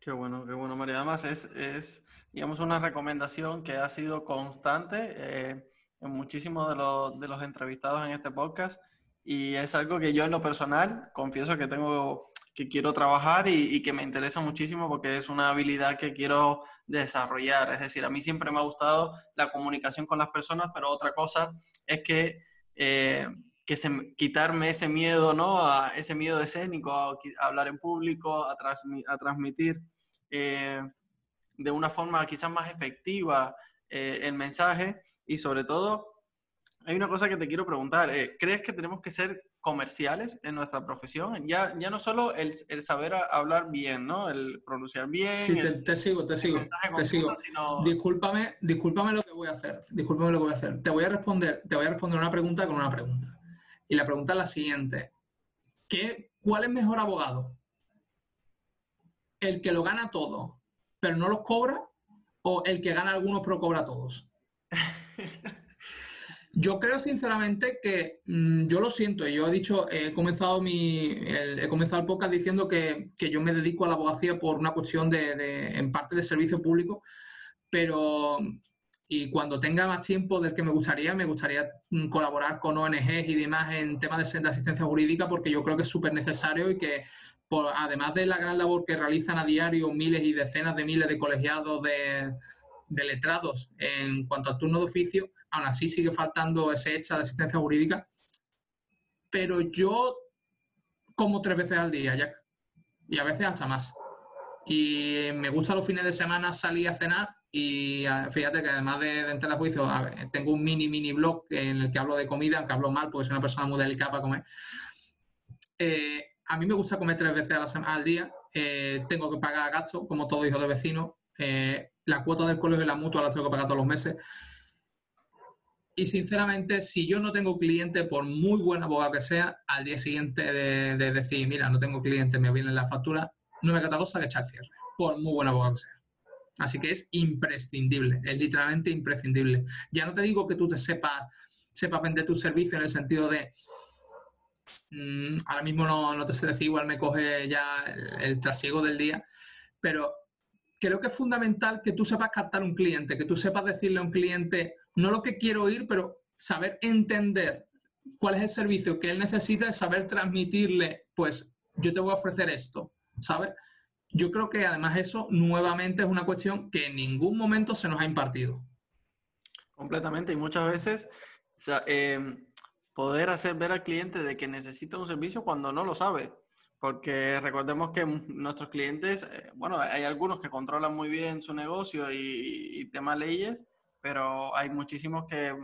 Qué bueno, qué bueno, María. Además, es digamos, una recomendación que ha sido constante eh, en muchísimos de los, de los entrevistados en este podcast y es algo que yo en lo personal confieso que tengo que quiero trabajar y, que me interesa muchísimo porque es una habilidad que quiero desarrollar. Es decir, a mí siempre me ha gustado la comunicación con las personas, pero otra cosa es que, eh, que se, quitarme ese miedo, ¿no? A ese miedo escénico, a, hablar en público, a, transmitir eh, de una forma quizás más efectiva eh, el mensaje y sobre todo hay una cosa que te quiero preguntar. ¿Crees que tenemos que ser comerciales en nuestra profesión. Ya, ya no solo el, el saber hablar bien, ¿no? El pronunciar bien. Sí, te, sigo, te sigo, te sigo. Discúlpame, discúlpame lo que voy a hacer. Discúlpame lo que voy a hacer. Te voy a responder, te voy a responder una pregunta con una pregunta. Y la pregunta es la siguiente. ¿Qué, ¿Cuál es mejor abogado? ¿El que lo gana todo, pero no los cobra? ¿O el que gana algunos, pero cobra todos? Yo creo sinceramente que mm, yo lo siento. Yo he dicho, he comenzado mi, el, he comenzado el podcast diciendo que, yo me dedico a la abogacía por una cuestión de, en parte de servicio público, pero y cuando tenga más tiempo del que me gustaría, me gustaría mm, colaborar con ONGs y demás en temas de, asistencia jurídica porque yo creo que es súper necesario y que por, además de la gran labor que realizan a diario miles y decenas de miles de colegiados de, de letrados en cuanto al turno de oficio, aún así sigue faltando ese hecho de asistencia jurídica. Pero yo como tres veces al día, Jack, y a veces hasta más. Y me gusta los fines de semana salir a cenar y ah, fíjate que además de, entrar a juicio, tengo un mini, mini blog en el que hablo de comida, aunque hablo mal porque soy una persona muy delicada para comer. Eh, a mí me gusta comer tres veces al día. Eh, tengo que pagar gastos, como todo hijo de vecino. Eh, la cuota del colegio y la mutua la tengo que pagar todos los meses. Y sinceramente, si yo no tengo cliente, por muy buen abogado que sea, al día siguiente de, decir, mira, no tengo cliente, me viene la factura, no me queda cosa que echar cierre, por muy buen abogado que sea. Así que es imprescindible, es literalmente imprescindible. Ya no te digo que tú te sepas, sepas vender tu servicio en el sentido de, mm, ahora mismo no, no, te sé decir, igual me coge ya el, trasiego del día, pero creo que es fundamental que tú sepas captar un cliente, que tú sepas decirle a un cliente, no lo que quiero oír, pero saber entender cuál es el servicio que él necesita, es saber transmitirle, pues yo te voy a ofrecer esto, ¿sabes? Yo creo que además eso nuevamente es una cuestión que en ningún momento se nos ha impartido. Completamente, y muchas veces em, poder hacer ver al cliente de que necesita un servicio cuando no lo sabe. Porque recordemos que nuestros clientes, eh, bueno, hay algunos que controlan muy bien su negocio y, y temas leyes, pero hay muchísimos que,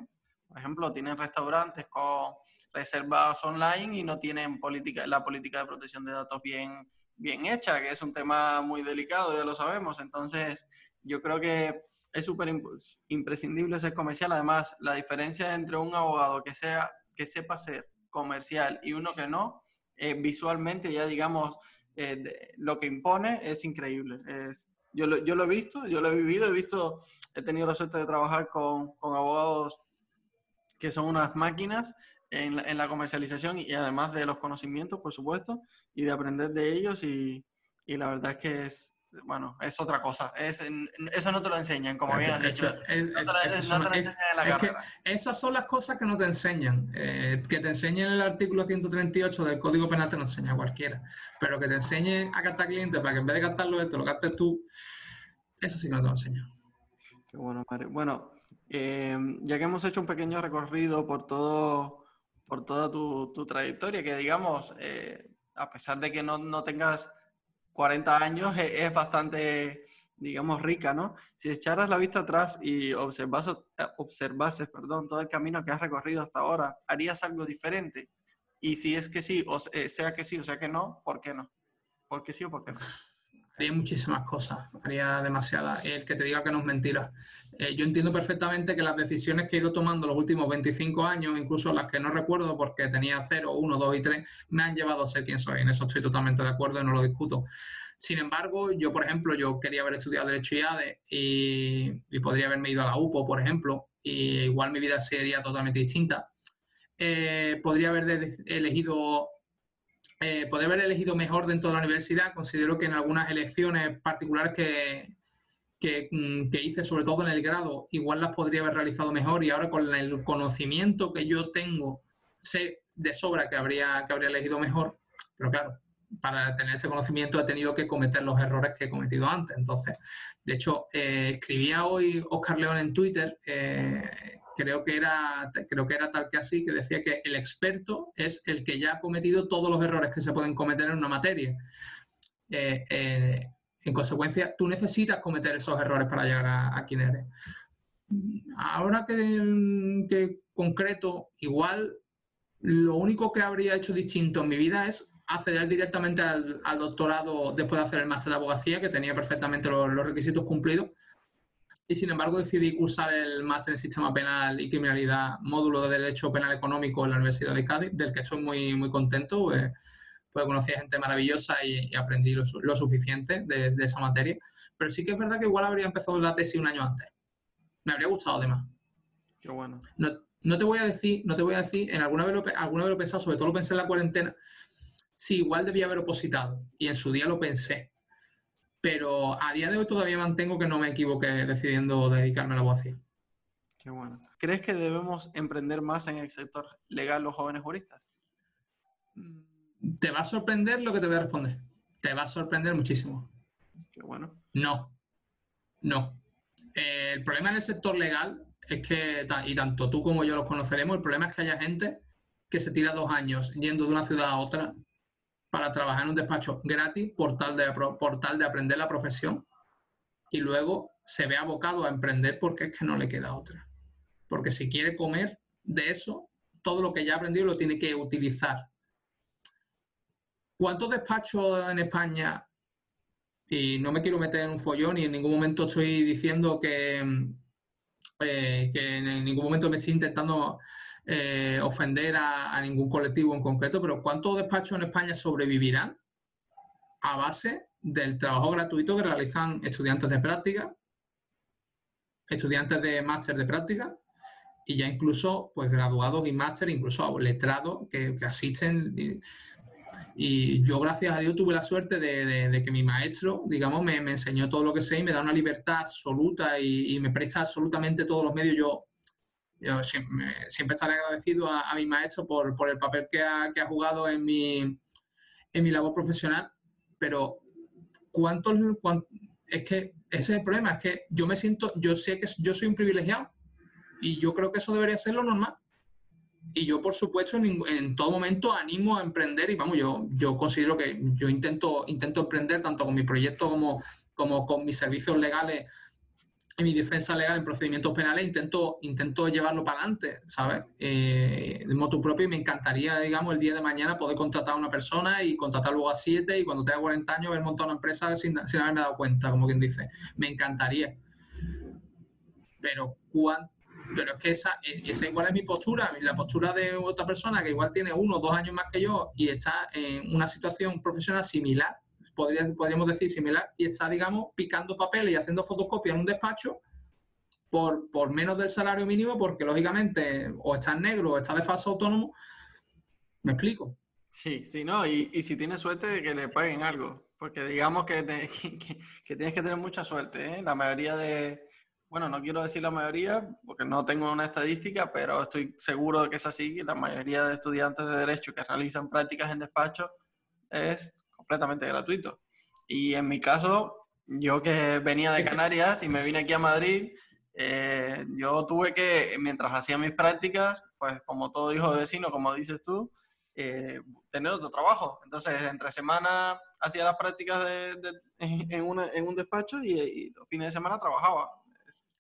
por ejemplo, tienen restaurantes con reservas online y no tienen política, la política de protección de datos bien, bien hecha, que es un tema muy delicado, ya lo sabemos. Entonces, yo creo que es súper imprescindible ser comercial. Además, la diferencia entre un abogado que, sea, que sepa ser comercial y uno que no, eh, visualmente ya digamos, eh, lo que impone es increíble. Es, yo lo, yo lo, he visto, yo lo he vivido, he visto, he tenido la suerte de trabajar con, con abogados que son unas máquinas en la, en la, comercialización y además de los conocimientos, por supuesto, y de aprender de ellos y, y la verdad es que es, bueno, es otra cosa. Es, eso no te lo enseñan, como bien has dicho. no te lo, enseñan en la carrera. esas son las cosas que no te enseñan. Eh, que te enseñen el artículo 138 del Código Penal te lo enseña cualquiera. Pero que te enseñen a captar clientes para que en vez de captarlo te lo captes tú, eso sí que no te lo enseñan. Qué bueno, Mario. Bueno, eh, ya que hemos hecho un pequeño recorrido por todo por toda tu, tu trayectoria, que digamos, eh, a pesar de que no, no tengas 40 años es, bastante, digamos, rica, ¿no? Si echaras la vista atrás y observas, observases perdón, todo el camino que has recorrido hasta ahora, ¿harías algo diferente? Y si es que sí, o eh, sea que sí, o sea que no, ¿por qué no? ¿Por qué sí o por qué no? Haría muchísimas cosas, haría demasiadas. El que te diga que no es mentira. Eh, yo entiendo perfectamente que las decisiones que he ido tomando los últimos 25 años, incluso las que no recuerdo porque tenía 0, 1, 2 y 3, me han llevado a ser quien soy. En eso estoy totalmente de acuerdo y no lo discuto. Sin embargo, yo, por ejemplo, yo quería haber estudiado Derecho y ADE y, podría haberme ido a la UPO, por ejemplo, y igual mi vida sería totalmente distinta. Eh, podría haber elegido eh, poder haber elegido mejor dentro de la universidad, considero que en algunas elecciones particulares que, mm, que, hice, sobre todo en el grado, igual las podría haber realizado mejor y ahora con el conocimiento que yo tengo, sé de sobra que habría, que habría elegido mejor, pero claro, para tener este conocimiento he tenido que cometer los errores que he cometido antes. Entonces, de hecho, eh, escribía hoy Oscar León en Twitter, eh, creo, que era, creo que era tal que así, que decía que el experto es el que ya ha cometido todos los errores que se pueden cometer en una materia. Eh, en consecuencia, tú necesitas cometer esos errores para llegar a, quien eres. Ahora que concreto, igual lo único que habría hecho distinto en mi vida es acceder directamente al, doctorado después de hacer el máster de abogacía, que tenía perfectamente los, requisitos cumplidos. Y sin embargo decidí cursar el máster en Sistema Penal y Criminalidad, módulo de Derecho Penal Económico en la Universidad de Cádiz, del que estoy muy, muy contento, pues, pues conocí a gente maravillosa y, aprendí lo, suficiente de, esa materia. Pero sí que es verdad que igual habría empezado la tesis un año antes. Me habría gustado además. Qué bueno. No, te voy a decir, no te voy a decir, en alguna vez, lo, alguna vez lo he pensado, sobre todo lo pensé en la cuarentena, sí, igual debía haber opositado. Y en su día lo pensé. Pero a día de hoy todavía mantengo que no me equivoqué decidiendo dedicarme a la abogacía. Qué bueno. ¿Crees que debemos emprender más en el sector legal los jóvenes juristas? Te va a sorprender lo que te voy a responder. Te va a sorprender muchísimo. Qué bueno. No. No. Eh, el problema en el sector legal es que, y tanto tú como yo los conoceremos, el problema es que haya gente que se tira dos años yendo de una ciudad a otra para trabajar en un despacho gratis por tal de, de aprender la profesión y luego se ve abocado a emprender porque es que no le queda otra. Porque si quiere comer de eso, todo lo que ya ha aprendido lo tiene que utilizar. ¿Cuántos despachos en España? Y no me quiero meter en un follón y en ningún momento estoy diciendo que, eh, que en ningún momento me estoy intentando eh, ofender a, ningún colectivo en concreto, pero ¿cuántos despachos en España sobrevivirán a base del trabajo gratuito que realizan estudiantes de práctica, estudiantes de máster de práctica y ya incluso pues graduados y máster, incluso letrados que, asisten? Y, yo, gracias a Dios, tuve la suerte de, que mi maestro, digamos, me, enseñó todo lo que sé y me da una libertad absoluta y, y me presta absolutamente todos los medios. Yo yo siempre, estaré agradecido a, mi maestro por, el papel que ha, jugado en mi, en mi labor profesional, pero ¿cuántos, es que ese es el problema, es que yo me siento, yo sé que yo soy un privilegiado y yo creo que eso debería ser lo normal. Y yo, por supuesto, en, todo momento animo a emprender y vamos, yo, yo considero que yo intento, intento emprender tanto con mi proyecto como, como con mis servicios legales en mi defensa legal en procedimientos penales intento, intento llevarlo para adelante, ¿sabes? Eh, de moto propio y me encantaría, digamos, el día de mañana poder contratar a una persona y contratar luego a siete y cuando tenga 40 años haber montado una empresa sin, haberme dado cuenta, como quien dice. Me encantaría. Pero, pero es que esa, esa igual es mi postura, la postura de otra persona que igual tiene uno o dos años más que yo y está en una situación profesional similar podríamos decir similar, y está, digamos, picando papel y haciendo fotocopias en un despacho por, por menos del salario mínimo, porque lógicamente o está en negro o está de falso autónomo. ¿Me explico? Sí, sí, no, y, y si tienes suerte de que le paguen algo, porque digamos que, que, tienes que tener mucha suerte, ¿eh? La mayoría de, bueno, no quiero decir la mayoría, porque no tengo una estadística, pero estoy seguro de que es así, la mayoría de estudiantes de derecho que realizan prácticas en despacho es completamente gratuito. Y en mi caso, yo que venía de Canarias y me vine aquí a Madrid, eh, yo tuve que, mientras hacía mis prácticas, pues como todo hijo de vecino, como dices tú, eh, tener otro trabajo. Entonces, entre semana hacía las prácticas de, en, una, en, un despacho y, los fines de semana trabajaba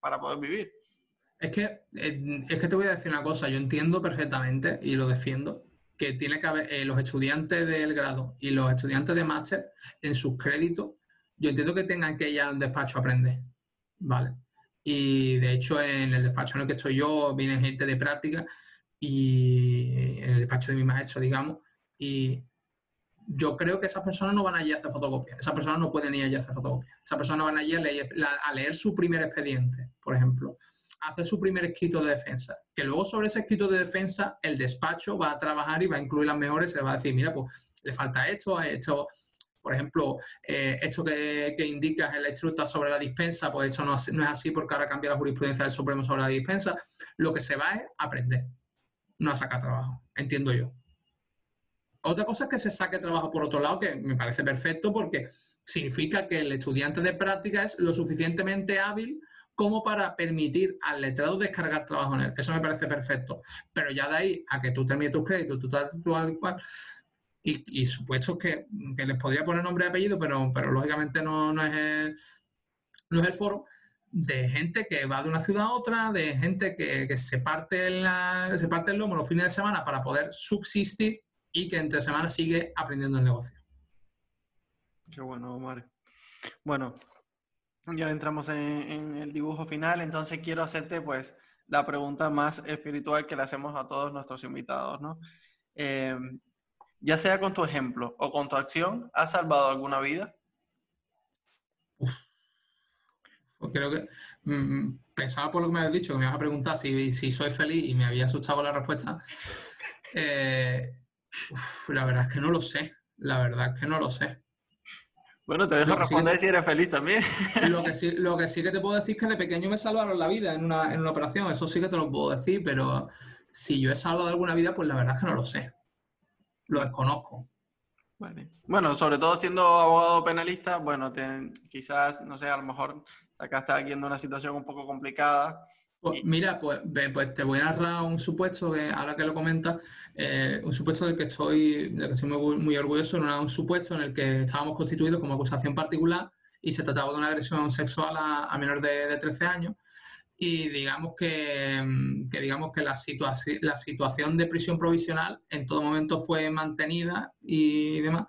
para poder vivir. Es que, eh, es que te voy a decir una cosa, yo entiendo perfectamente y lo defiendo que tiene que haber eh, los estudiantes del grado y los estudiantes de máster en sus créditos, yo entiendo que tengan que ir al despacho a aprender, ¿vale? Y de hecho en el despacho en el que estoy yo viene gente de práctica y en el despacho de mi maestro, digamos, y yo creo que esas personas no van allí a hacer fotocopias, esas personas no pueden ir allí a hacer fotocopias, esas personas van allí a leer, a leer su primer expediente, por ejemplo, hacer su primer escrito de defensa. Que luego sobre ese escrito de defensa el despacho va a trabajar y va a incluir las mejores, se le va a decir, mira, pues le falta esto, esto, por ejemplo, eh, esto que, que indicas en la instructa sobre la dispensa, pues esto no, no, es así porque ahora cambia la jurisprudencia del Supremo sobre la dispensa. Lo que se va es aprender, no a sacar trabajo, entiendo yo. Otra cosa es que se saque trabajo por otro lado, que me parece perfecto porque significa que el estudiante de práctica es lo suficientemente hábil como para permitir al letrado descargar trabajo en él. Eso me parece perfecto. Pero ya de ahí a que tú termines tus créditos, tú tal, cual, y, y supuestos que, les podría poner nombre y apellido, pero, pero lógicamente no, no, es el, no es el foro, de gente que va de una ciudad a otra, de gente que, se, parte la, se parte el lomo los fines de semana para poder subsistir y que entre semanas sigue aprendiendo el negocio. Qué bueno, Mario. Bueno, ya entramos en, el dibujo final, entonces quiero hacerte pues la pregunta más espiritual que le hacemos a todos nuestros invitados, ¿no? Eh, ya sea con tu ejemplo o con tu acción, ¿has salvado alguna vida? Pues creo que mm, pensaba por lo que me habías dicho, que me ibas a preguntar si, soy feliz y me había asustado la respuesta. Eh, la verdad es que no lo sé. La verdad es que no lo sé. Bueno, te dejo responder si eres feliz también. Lo que, sí, lo que sí que te puedo decir es que de pequeño me salvaron la vida en una, en una operación. Eso sí que te lo puedo decir, pero si yo he salvado alguna vida, pues la verdad es que no lo sé. Lo desconozco. Bueno, sobre todo siendo abogado penalista, bueno, quizás, no sé, a lo mejor sacaste aquí en una situación un poco complicada pues, mira, pues, pues, te voy a narrar un supuesto que ahora que lo comentas, eh, un supuesto del que estoy, del que estoy muy, orgulloso, era un supuesto en el que estábamos constituidos como acusación particular y se trataba de una agresión sexual a, a menores de, 13 años. Y digamos que, que digamos que la, la situación de prisión provisional en todo momento fue mantenida y demás,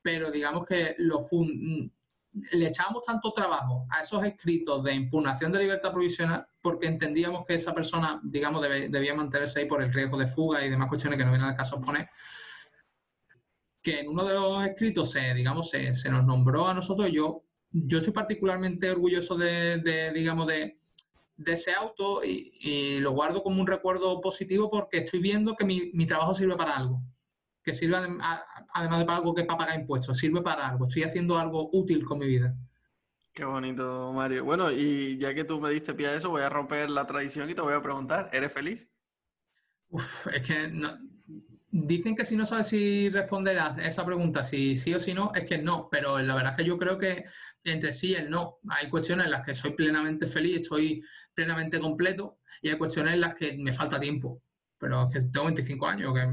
pero digamos que lo fun le echábamos tanto trabajo a esos escritos de impugnación de libertad provisional porque entendíamos que esa persona, digamos, debía mantenerse ahí por el riesgo de fuga y demás cuestiones que no vienen al caso poner, que en uno de los escritos, se, digamos, se, nos nombró a nosotros. Yo, yo estoy particularmente orgulloso de, digamos, de, ese auto y, lo guardo como un recuerdo positivo porque estoy viendo que mi trabajo sirve para algo que sirve además de para algo que para pagar impuestos, sirve para algo. Estoy haciendo algo útil con mi vida. Qué bonito, Mario. Bueno, y ya que tú me diste pie a eso, voy a romper la tradición y te voy a preguntar, ¿eres feliz? Uf, es que dicen que si no sabes si responder a esa pregunta, si sí o si no, es que no, pero la verdad es que yo creo que entre sí y el no, hay cuestiones en las que soy plenamente feliz, estoy plenamente completo, y hay cuestiones en las que me falta tiempo, pero es que tengo 25 años, que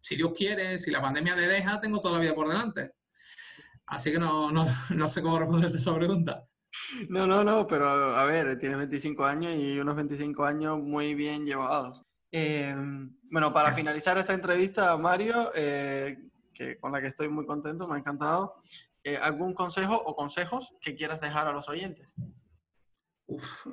si Dios quiere, si la pandemia me deja, tengo toda la vida por delante. Así que no, sé cómo responderte esa pregunta. No, no, no, pero a ver, tienes 25 años y unos 25 años muy bien llevados. Eh, bueno, para finalizar esta entrevista, Mario, eh, que, con la que estoy muy contento, me ha encantado, eh, ¿algún consejo o consejos que quieras dejar a los oyentes? Uf,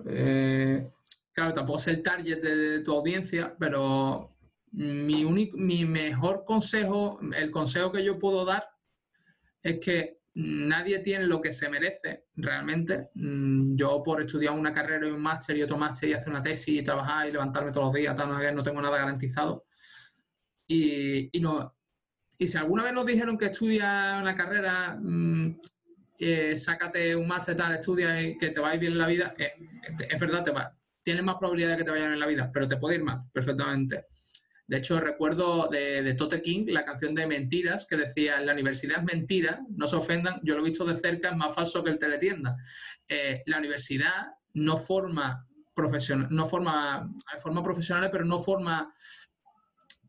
claro, tampoco es el target de tu audiencia, pero mi, mejor consejo, el consejo que yo puedo dar es que nadie tiene lo que se merece realmente. Mm, yo por estudiar una carrera y un máster y otro máster y hacer una tesis y trabajar y levantarme todos los días, no tengo nada garantizado. Y, no, y si alguna vez nos dijeron que estudia una carrera, mm, eh, sácate un máster, tal, estudia y que te va a bien en la vida, eh, es verdad, tienes más probabilidad de que te vaya bien en la vida, pero te puede ir mal perfectamente. De hecho, recuerdo de, de, Tote King la canción de Mentiras que decía, la universidad es mentira, no se ofendan, yo lo he visto de cerca, es más falso que el teletienda. Eh, la universidad no forma profesional, no forma, forma profesionales, pero no forma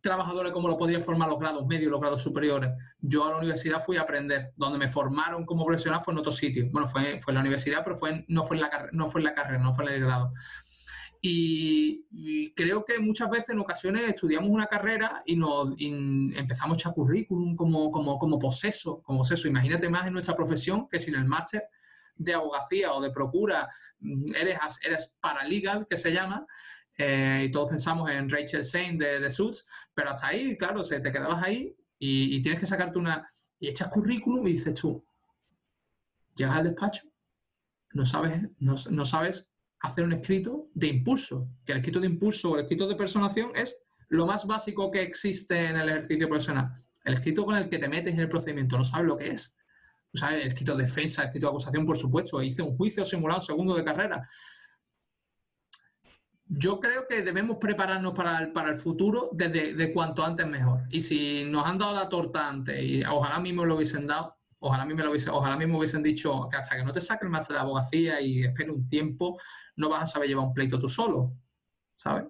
trabajadores como lo podría formar los grados medios, los grados superiores. Yo a la universidad fui a aprender. Donde me formaron como profesional fue en otro sitio. Bueno, fue, fue en la universidad, pero fue no, fue la, no fue en la carrera, no fue en el grado. Y, creo que muchas veces en ocasiones estudiamos una carrera y nos empezamos a echar currículum como, como, como poseso, como poseso. Imagínate más en nuestra profesión que si en el máster de abogacía o de procura mm, eres, eres paralegal, que se llama, eh, y todos pensamos en Rachel Sain de, de Suits, pero hasta ahí, claro, se, te quedabas ahí y, tienes que sacarte una... y echas currículum y dices tú, llegas al despacho, no sabes, no, no sabes hacer un escrito de impulso, que el escrito de impulso o el escrito de personación es lo más básico que existe en el ejercicio profesional. El escrito con el que te metes en el procedimiento, no sabes lo que es. O sea, el escrito de defensa, el escrito de acusación, por supuesto. Hice un juicio simulado segundo de carrera. yo creo que debemos prepararnos para el, para el futuro desde de cuanto antes mejor. Y si nos han dado la torta antes y ojalá mismo lo hubiesen dado, ojalá mismo lo hubiesen, ojalá mismo hubiesen dicho que hasta que no te saques el máster de abogacía y espere un tiempo, no vas a saber llevar un pleito tú solo, ¿sabes?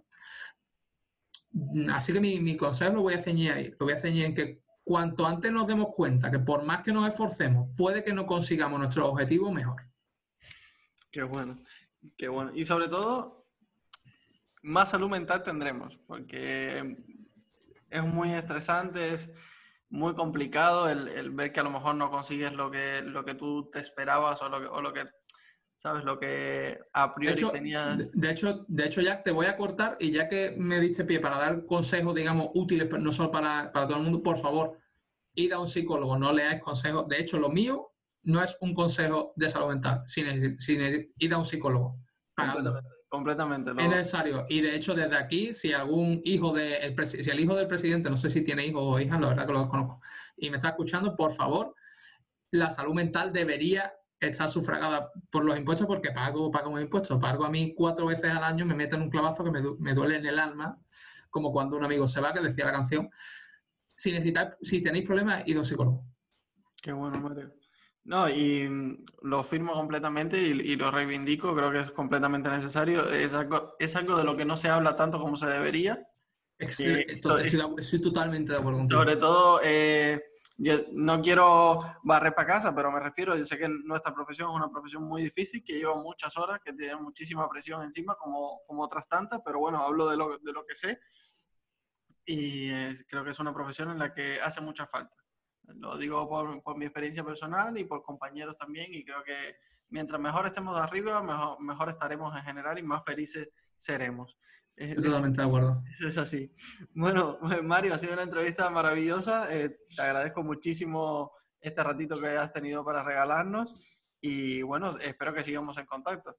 Así que mi, mi consejo lo voy a ceñir ahí, lo voy a ceñir en que cuanto antes nos demos cuenta que por más que nos esforcemos, puede que no consigamos nuestro objetivo, mejor. Qué bueno, qué bueno. Y sobre todo, más salud mental tendremos, porque es muy estresante, es muy complicado el, ver que a lo mejor no consigues lo que, lo que tú te esperabas o lo que, o lo que ¿sabes? Lo que a priori tenías. De, hecho, de hecho, Jack, te voy a cortar y ya que me diste pie para dar consejos, digamos, útiles, no solo para, todo el mundo, por favor, id a un psicólogo, no leáis consejos. De hecho, lo mío no es un consejo de salud mental, sin, sin ir a un psicólogo. Completamente. Es necesario. Y de hecho, desde aquí, si algún hijo de el si el hijo del presidente, no sé si tiene hijos o hijas, la verdad que lo desconozco, y me está escuchando, por favor, la salud mental debería estar sufragada por los impuestos porque pago, pago mis impuestos. Pago a mí cuatro veces al año, me meten un clavazo que me, me, duele en el alma, como cuando un amigo se va, que decía la canción. Si necesitáis, si tenéis problemas, id a un psicólogo. Qué bueno, Mario. No, y mm, lo firmo completamente y, lo reivindico, creo que es completamente necesario. Es algo, es algo de lo que no se habla tanto como se debería. estoy, totalmente de acuerdo contigo. Sobre todo, eh, yo no quiero barrer para casa, pero me refiero, yo sé que nuestra profesión es una profesión muy difícil, que lleva muchas horas, que tiene muchísima presión encima, como, como otras tantas, pero bueno, hablo de lo, de lo que sé. Y eh, creo que es una profesión en la que hace mucha falta. Lo digo por, por, mi experiencia personal y por compañeros también y creo que mientras mejor estemos de arriba, mejor, mejor estaremos en general y más felices seremos. totalmente de acuerdo. Eso es así. Bueno, Mario, ha sido una entrevista maravillosa. Eh, te agradezco muchísimo este ratito que has tenido para regalarnos y bueno, espero que sigamos en contacto.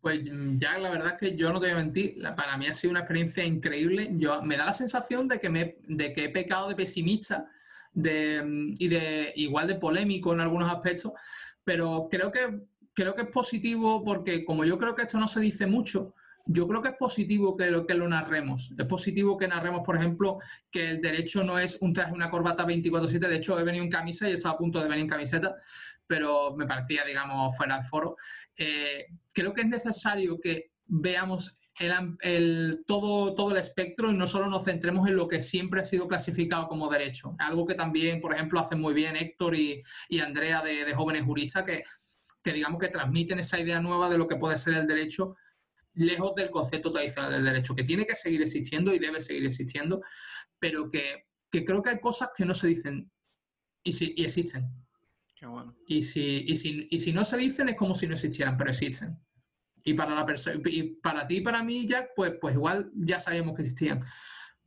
Pues ya la verdad es que yo no te voy a mentir, para mí ha sido una experiencia increíble. Yo, me da la sensación de que, me, de que he pecado de pesimista de, y de igual de polémico en algunos aspectos, pero creo que, creo que es positivo porque como yo creo que esto no se dice mucho, yo creo que es positivo que lo, que lo narremos. Es positivo que narremos, por ejemplo, que el derecho no es un traje, una corbata 24-7. De hecho, he venido en camisa y he estado a punto de venir en camiseta, pero me parecía, digamos, fuera del foro. Eh, creo que es necesario que veamos el, todo, todo el espectro y no solo nos centremos en lo que siempre ha sido clasificado como derecho. Algo que también, por ejemplo, hacen muy bien Héctor y, y Andrea de, de, Jóvenes Juristas, que, que digamos que transmiten esa idea nueva de lo que puede ser el derecho lejos del concepto tradicional del derecho, que tiene que seguir existiendo y debe seguir existiendo, pero que, que creo que hay cosas que no se dicen y, si, y existen. Qué bueno. y, si, y, si, y si no se dicen es como si no existieran, pero existen. Y para, la y para ti y para mí, Jack, pues, pues igual ya sabíamos que existían.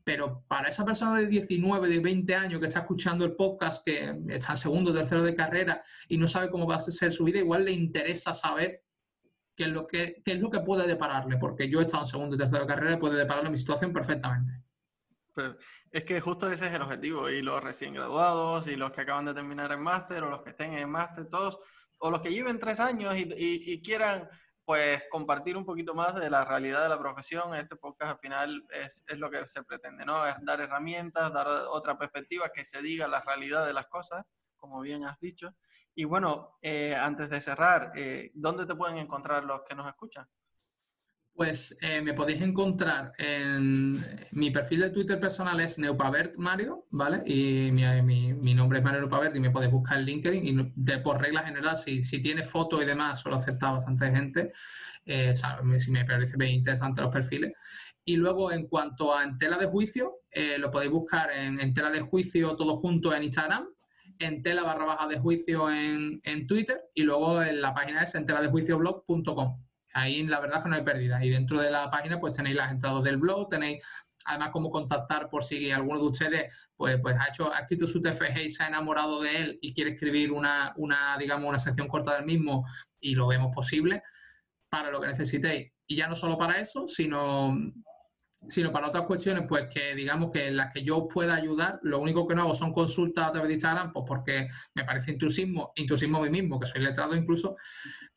Pero para esa persona de 19, de 20 años que está escuchando el podcast, que está en segundo, tercero de carrera y no sabe cómo va a ser su vida, igual le interesa saber qué es lo que, qué es lo que puede depararle, porque yo he estado en segundo y tercero de carrera y puede depararle mi situación perfectamente. Pero es que justo ese es el objetivo, y los recién graduados, y los que acaban de terminar el máster, o los que estén en máster, todos, o los que lleven tres años y, y, y quieran pues compartir un poquito más de la realidad de la profesión. Este podcast al final es, es, lo que se pretende, ¿no? Es dar herramientas, dar otra perspectiva, que se diga la realidad de las cosas, como bien has dicho. Y bueno, eh, antes de cerrar, eh, ¿dónde te pueden encontrar los que nos escuchan? Pues eh, me podéis encontrar en mi perfil de Twitter personal es Neupavert Mario, ¿vale? Y mi, mi, nombre es Mario Neupavert y me podéis buscar en LinkedIn. Y de, por regla general, si, si tiene fotos y demás, suelo aceptar bastante gente. Eh, si me parece bien interesante los perfiles. Y luego, en cuanto a en tela de juicio, eh, lo podéis buscar en, en, tela de juicio todo junto en Instagram, en tela barra baja de juicio en, en Twitter y luego en la página es en Ahí la verdad es que no hay pérdida. Y dentro de la página pues tenéis las entradas del blog, tenéis además cómo contactar por si alguno de ustedes pues, pues ha hecho escrito su TFG y se ha enamorado de él y quiere escribir una, una, digamos, una sección corta del mismo y lo vemos posible para lo que necesitéis. Y ya no solo para eso, sino sino para otras cuestiones, pues que digamos que en las que yo pueda ayudar, lo único que no hago son consultas a través de Instagram, pues porque me parece intrusismo, intrusismo a mí mismo, que soy letrado incluso,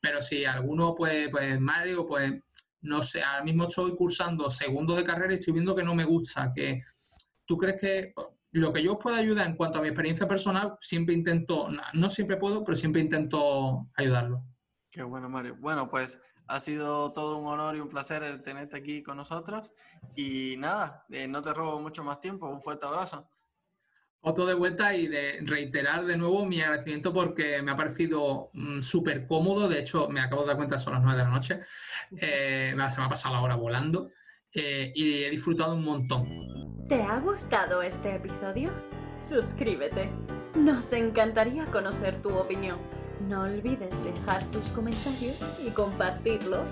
pero si alguno, pues, pues Mario, pues no sé, ahora mismo estoy cursando segundo de carrera y estoy viendo que no me gusta, que tú crees que lo que yo os pueda ayudar en cuanto a mi experiencia personal, siempre intento, no siempre puedo, pero siempre intento ayudarlo. Qué bueno, Mario. Bueno, pues ha sido todo un honor y un placer tenerte aquí con nosotros. Y nada, eh, no te robo mucho más tiempo. Un fuerte abrazo. Otro de vuelta y de reiterar de nuevo mi agradecimiento porque me ha parecido mm, súper cómodo. De hecho, me acabo de dar cuenta, son las nueve de la noche. Eh, se me ha pasado la hora volando eh, y he disfrutado un montón. ¿Te ha gustado este episodio? Suscríbete. Nos encantaría conocer tu opinión. No olvides dejar tus comentarios y compartirlo